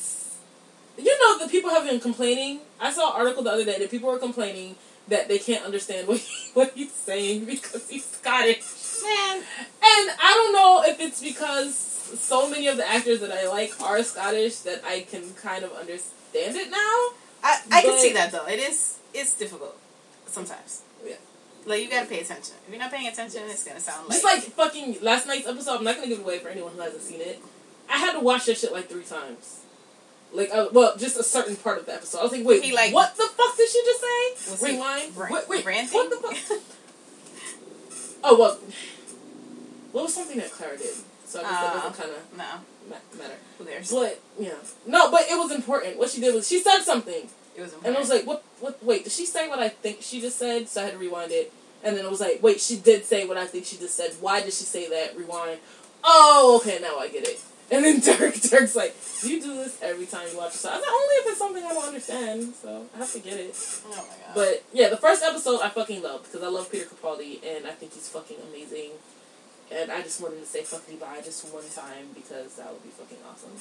you know the people have been complaining. I saw an article the other day that people were complaining that they can't understand what he, what he's saying because he's Scottish. Man, And I don't know if it's because so many of the actors that I like are Scottish that I can kind of understand it now. I, I can see that though. It is it's difficult sometimes. Like you gotta pay attention. If you're not paying attention, it's gonna sound like Just like fucking last night's episode, I'm not gonna give it away for anyone who hasn't seen it. I had to watch that shit like three times. Like, uh, well, just a certain part of the episode. I was like, wait, He, like- what the fuck did she just say? Was Rewind. ran- wait, wait, ranting? what the fuck? Oh well, what was something that Clara did? So I guess that Uh, doesn't kind of no, matter. who cares? But yeah, no, but it was important. What she did was she said something, It was important. and I was like, what? What? Wait, did she say what I think she just said? So I had to rewind it, and then it was like, wait, she did say what I think she just said. Why did she say that? Rewind. Oh, okay, now I get it. And then Dirk, Dirk's like, you do this every time you watch a show? I was like, only if it's something I don't understand, so I have to get it. oh my god. But yeah, the first episode I fucking loved because I love Peter Capaldi and I think he's fucking amazing. And I just wanted to say fucking bye just one time because that would be fucking awesome.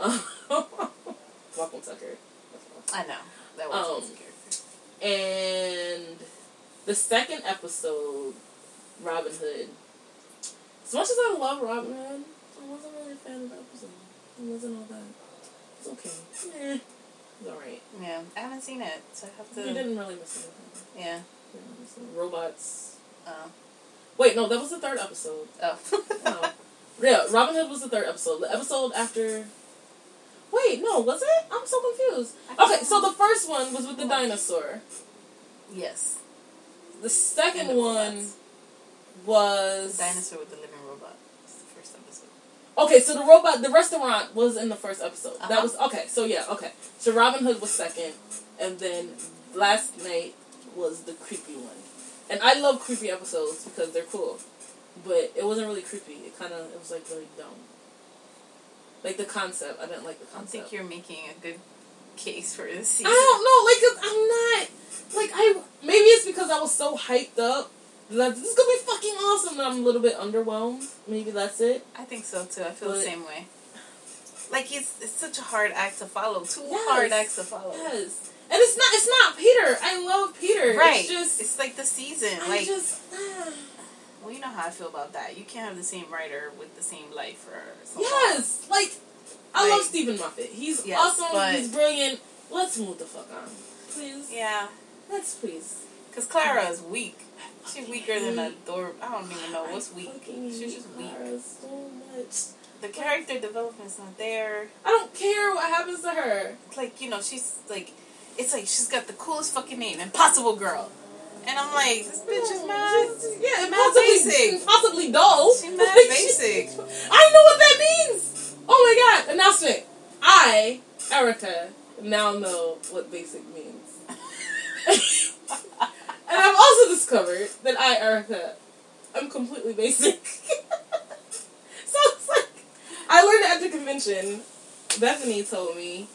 Malcolm Tucker. I know that was Um, character. And the second episode, Robin Hood. As much as I love Robin Hood, I wasn't really a fan of the episode. It wasn't all that. It's okay. Eh. It's alright. Yeah, I haven't seen it, so I have to. You didn't really miss anything. Yeah. You didn't miss anything. Robots. Oh. Wait, no, that was the third episode. Oh. No. Yeah, Robin Hood was the third episode. The episode after. Wait, no, was it? I'm so confused. Okay, so the first one was with the dinosaur. Yes. The second one was dinosaur with the living robot. It's the first episode. Okay, so the robot, the restaurant was in the first episode. That Uh-huh. was okay. So yeah, okay. So Robin Hood was second, and then last night was the creepy one. And I love creepy episodes because they're cool, but it wasn't really creepy. It kind of it was like really dumb. Like the concept, I didn't like the concept. I think you're making a good case for this season. I don't know, like, cause I'm not, like, I, maybe it's because I was so hyped up, that this is gonna be fucking awesome, that I'm a little bit underwhelmed. Maybe that's it. I think so too. I feel the same way. Like it's it's such a hard act to follow. Two Yes. hard acts to follow. Yes. And it's not, it's not Peter. I love Peter. Right. It's just, it's like the season. I like just, ah. well, you know how I feel about that. You can't have the same writer with the same life for so yes. Like, I Like- love Steven Moffat. He's Yes, awesome. but- He's brilliant. Let's move the fuck on. Please. Yeah, Let's please. because Clara is weak. She's weaker than a door. I don't even know what's weak. She's just weak. So much. The character development's not there. I don't care what happens to her. Like you know she's like, it's like she's got the coolest fucking name, Impossible Girl, and I'm like, this bitch is mad. She's- Yeah, mad basic. impossibly dull. She's mad Like, basic. I know what that means. Oh my god! Announcement. I, Erica, now know what basic means. and I've also discovered that I, I'm completely basic. so it's like, I learned at the convention. Bethany told me,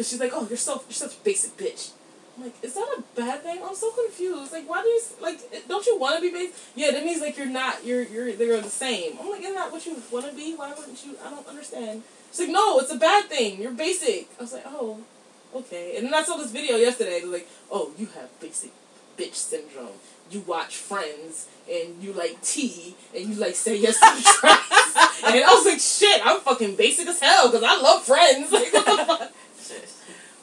because she's like, "Oh, you're so you're such a basic bitch." I'm like, "Is that a bad thing?" I'm so confused. Like, why do you like? Don't you want to be basic? Yeah, that means like you're not. You're you're they're the same. I'm like, isn't that what you want to be? Why wouldn't you? I don't understand. She's like, no, it's a bad thing. You're basic. I was like, oh, okay. And then I saw this video yesterday. It was like, oh, you have basic bitch syndrome. You watch Friends and you like tea and you like say yes to dress. and I was like, shit, I'm fucking basic as hell because I love Friends. Like, what the fuck?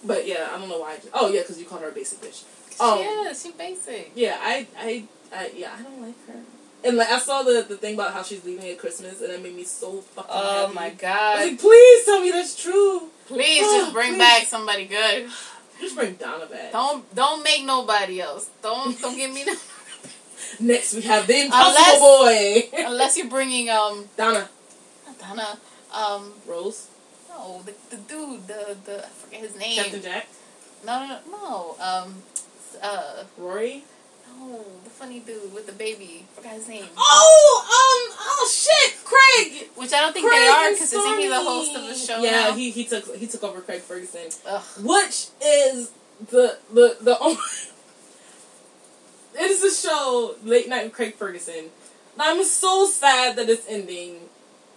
But yeah, I don't know why. I just, oh yeah, because you called her a basic bitch. Um, yeah, she basic. Yeah, I, I, I, yeah, I don't like her. And like I saw the the thing about how she's leaving at Christmas, and it made me so fucking Oh happy. my I was god! like, please tell me that's true. Please Oh, just bring please. back somebody good. Just bring Donna back. Don't don't make nobody else. Don't don't give me no. Next, we have the Impossible Boy. Unless you're bringing um Donna Donna um Rose, no the, the dude the the I forget his name. Captain Jack, No no no no um uh Rory. No the funny dude with the baby. Forgot his name. Oh, um, oh shit, Craig. Which I don't think Craig they are and because isn't he the host of the show Yeah, now? he he took he took over Craig Ferguson, Ugh. which is the the the only. It is the show Late Night with Craig Ferguson. I'm so sad that it's ending,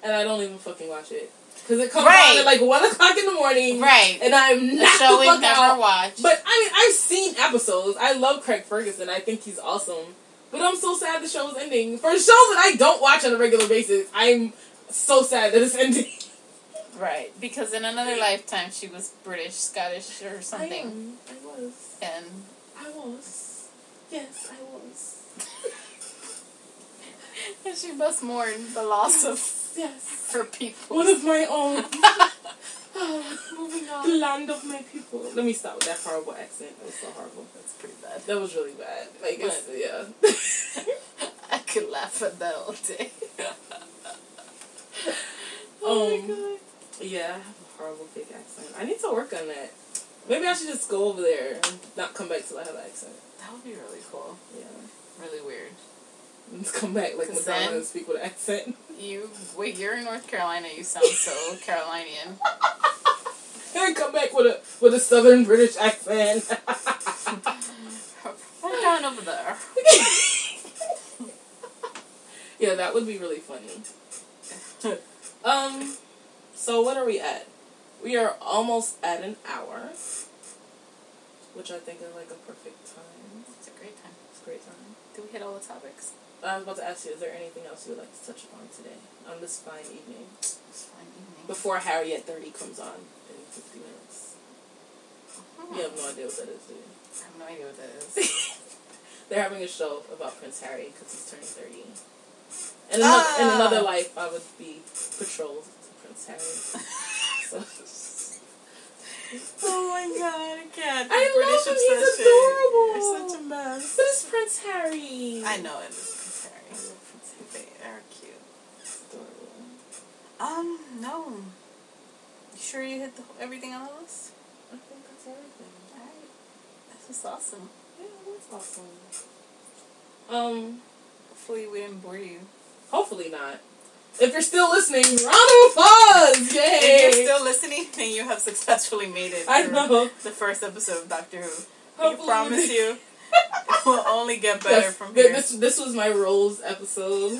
and I don't even fucking watch it because it comes Right. on at like one o'clock in the morning, Right. And I'm not show the fuck never out. watched. But I mean, I've seen episodes. I love Craig Ferguson. I think he's awesome. But I'm so sad the show's ending. For a show that I don't watch on a regular basis, I'm so sad that it's ending. right because in another lifetime she was British, Scottish, or I something, am. I was. and I was. Yes, I was. and she must mourn the loss of Yes. her people. One of my own. Moving on. the land of my people. Let me start with that horrible accent. That was so horrible. That's pretty bad. That was really bad. Like, it's, yeah. I could laugh at that all day. oh Um, my god. Yeah, I have a horrible fake accent. I need to work on that. Maybe I should just go over there and not come back till I have an accent. That would be really cool. Yeah. Really weird. Just come back like Madonna and speak with an accent. You wait. You're in North Carolina. You sound so Carolinian. And come back with a with a southern British accent. Right down over there. yeah, that would be really funny. um, so what are we at? We are almost at an hour, which I think is like a perfect time. It's a great time. It's a great time. Did we hit all the topics? I was about to ask you, is there anything else you would like to touch upon today on this fine evening It's fine evening. before Harry at thirty comes on in fifty minutes? Hmm. You have no idea what that is, do you? I have no idea what that is. They're having a show about Prince Harry because he's turning 30. In, another, in Ah. another life, I would be betrothed to Prince Harry. So, Oh my god, I can't. I love him, he's adorable. You're such a mess. but it's Prince Harry. I know it is Prince I Harry. love Prince Harry. They are cute. Adorable. Um, no. You sure you hit the, everything on the list? I think that's everything. Alright. This is awesome. Yeah, that's awesome. Um, Hopefully we didn't bore you. hopefully not. If you're still listening, round of applause! Yay! If you're still listening, then you have successfully made it I know. the first episode of Doctor Who. Hopefully we promise you- it will only get better Yes, from here. This this was my Rose episode.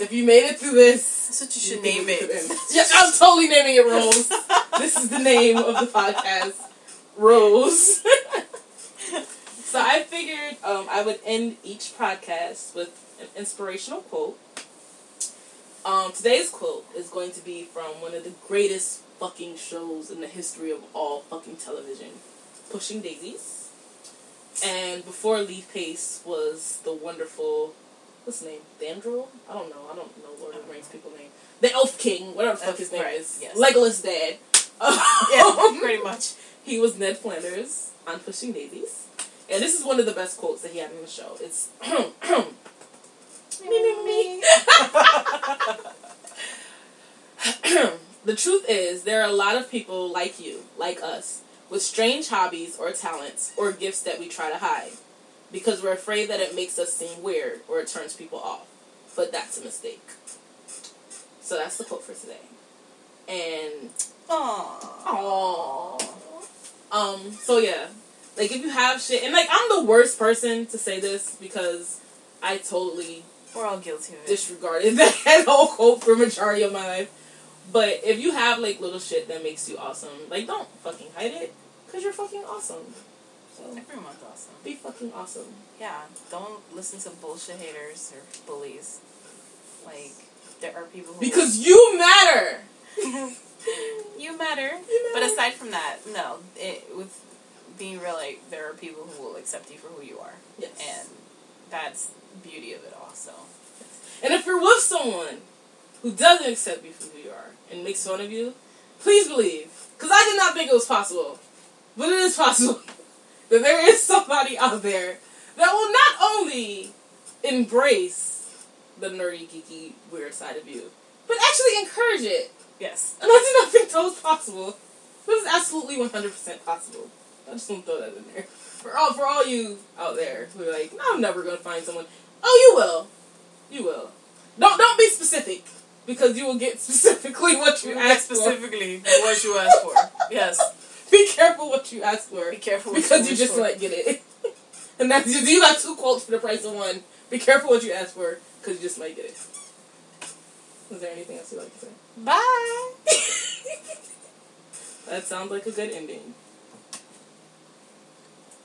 If you made it through this, That's what you should name it. Yeah, I'm totally naming it Rose. this is the name of the podcast, Rose. so I figured um, I would end each podcast with an inspirational quote. Um, today's quote is going to be from one of the greatest fucking shows in the history of all fucking television, Pushing Daisies. And before Lee Pace was the wonderful, what's his name? Dandrel? I don't know. I don't know Lord of the Rings people name. The Elf King, whatever the fuck his name right, is. yes. Legolas dad. yeah, pretty much. He was Ned Flanders on Pushing Daisies. And this is one of the best quotes that he had in the show. It's me, me, me. the truth is, there are a lot of people like you, like us, with strange hobbies or talents or gifts that we try to hide because we're afraid that it makes us seem weird or it turns people off. But that's a mistake. So that's the quote for today. And Aww. Aww. Um, so yeah. Like if you have shit and like I'm the worst person to say this because I totally We're all guilty disregarded that whole quote for majority of my life. But if you have like little shit that makes you awesome, like don't fucking hide it because you're fucking awesome. So Everyone's awesome. be fucking awesome. Yeah, don't listen to bullshit haters or bullies. Like, there are people who. Because you matter. you matter. You But aside from that, no. It, with being real, like, there are people who will accept you for who you are. yes. And that's the beauty of it all, so. And if you're with someone who doesn't accept you for who you are and makes fun of you, please believe. Because I did not think it was possible. But it is possible that there is somebody out there that will not only embrace the nerdy, geeky, weird side of you, but actually encourage it. Yes. And I did not think that was possible. But it's absolutely 100% possible. I just want to throw that in there. For all, for all you out there who are like, I'm never going to find someone. Oh, you will. You will. Don't don't be specific because you will get specifically what you You ask for. specifically what you ask for. Yes. Be careful what you ask for Be careful what because you you just for. might get it. and that's you, you got two quotes for the price of one. Be careful what you ask for because you just might get it. Is there anything else you'd like to say? Bye. That sounds like a good ending.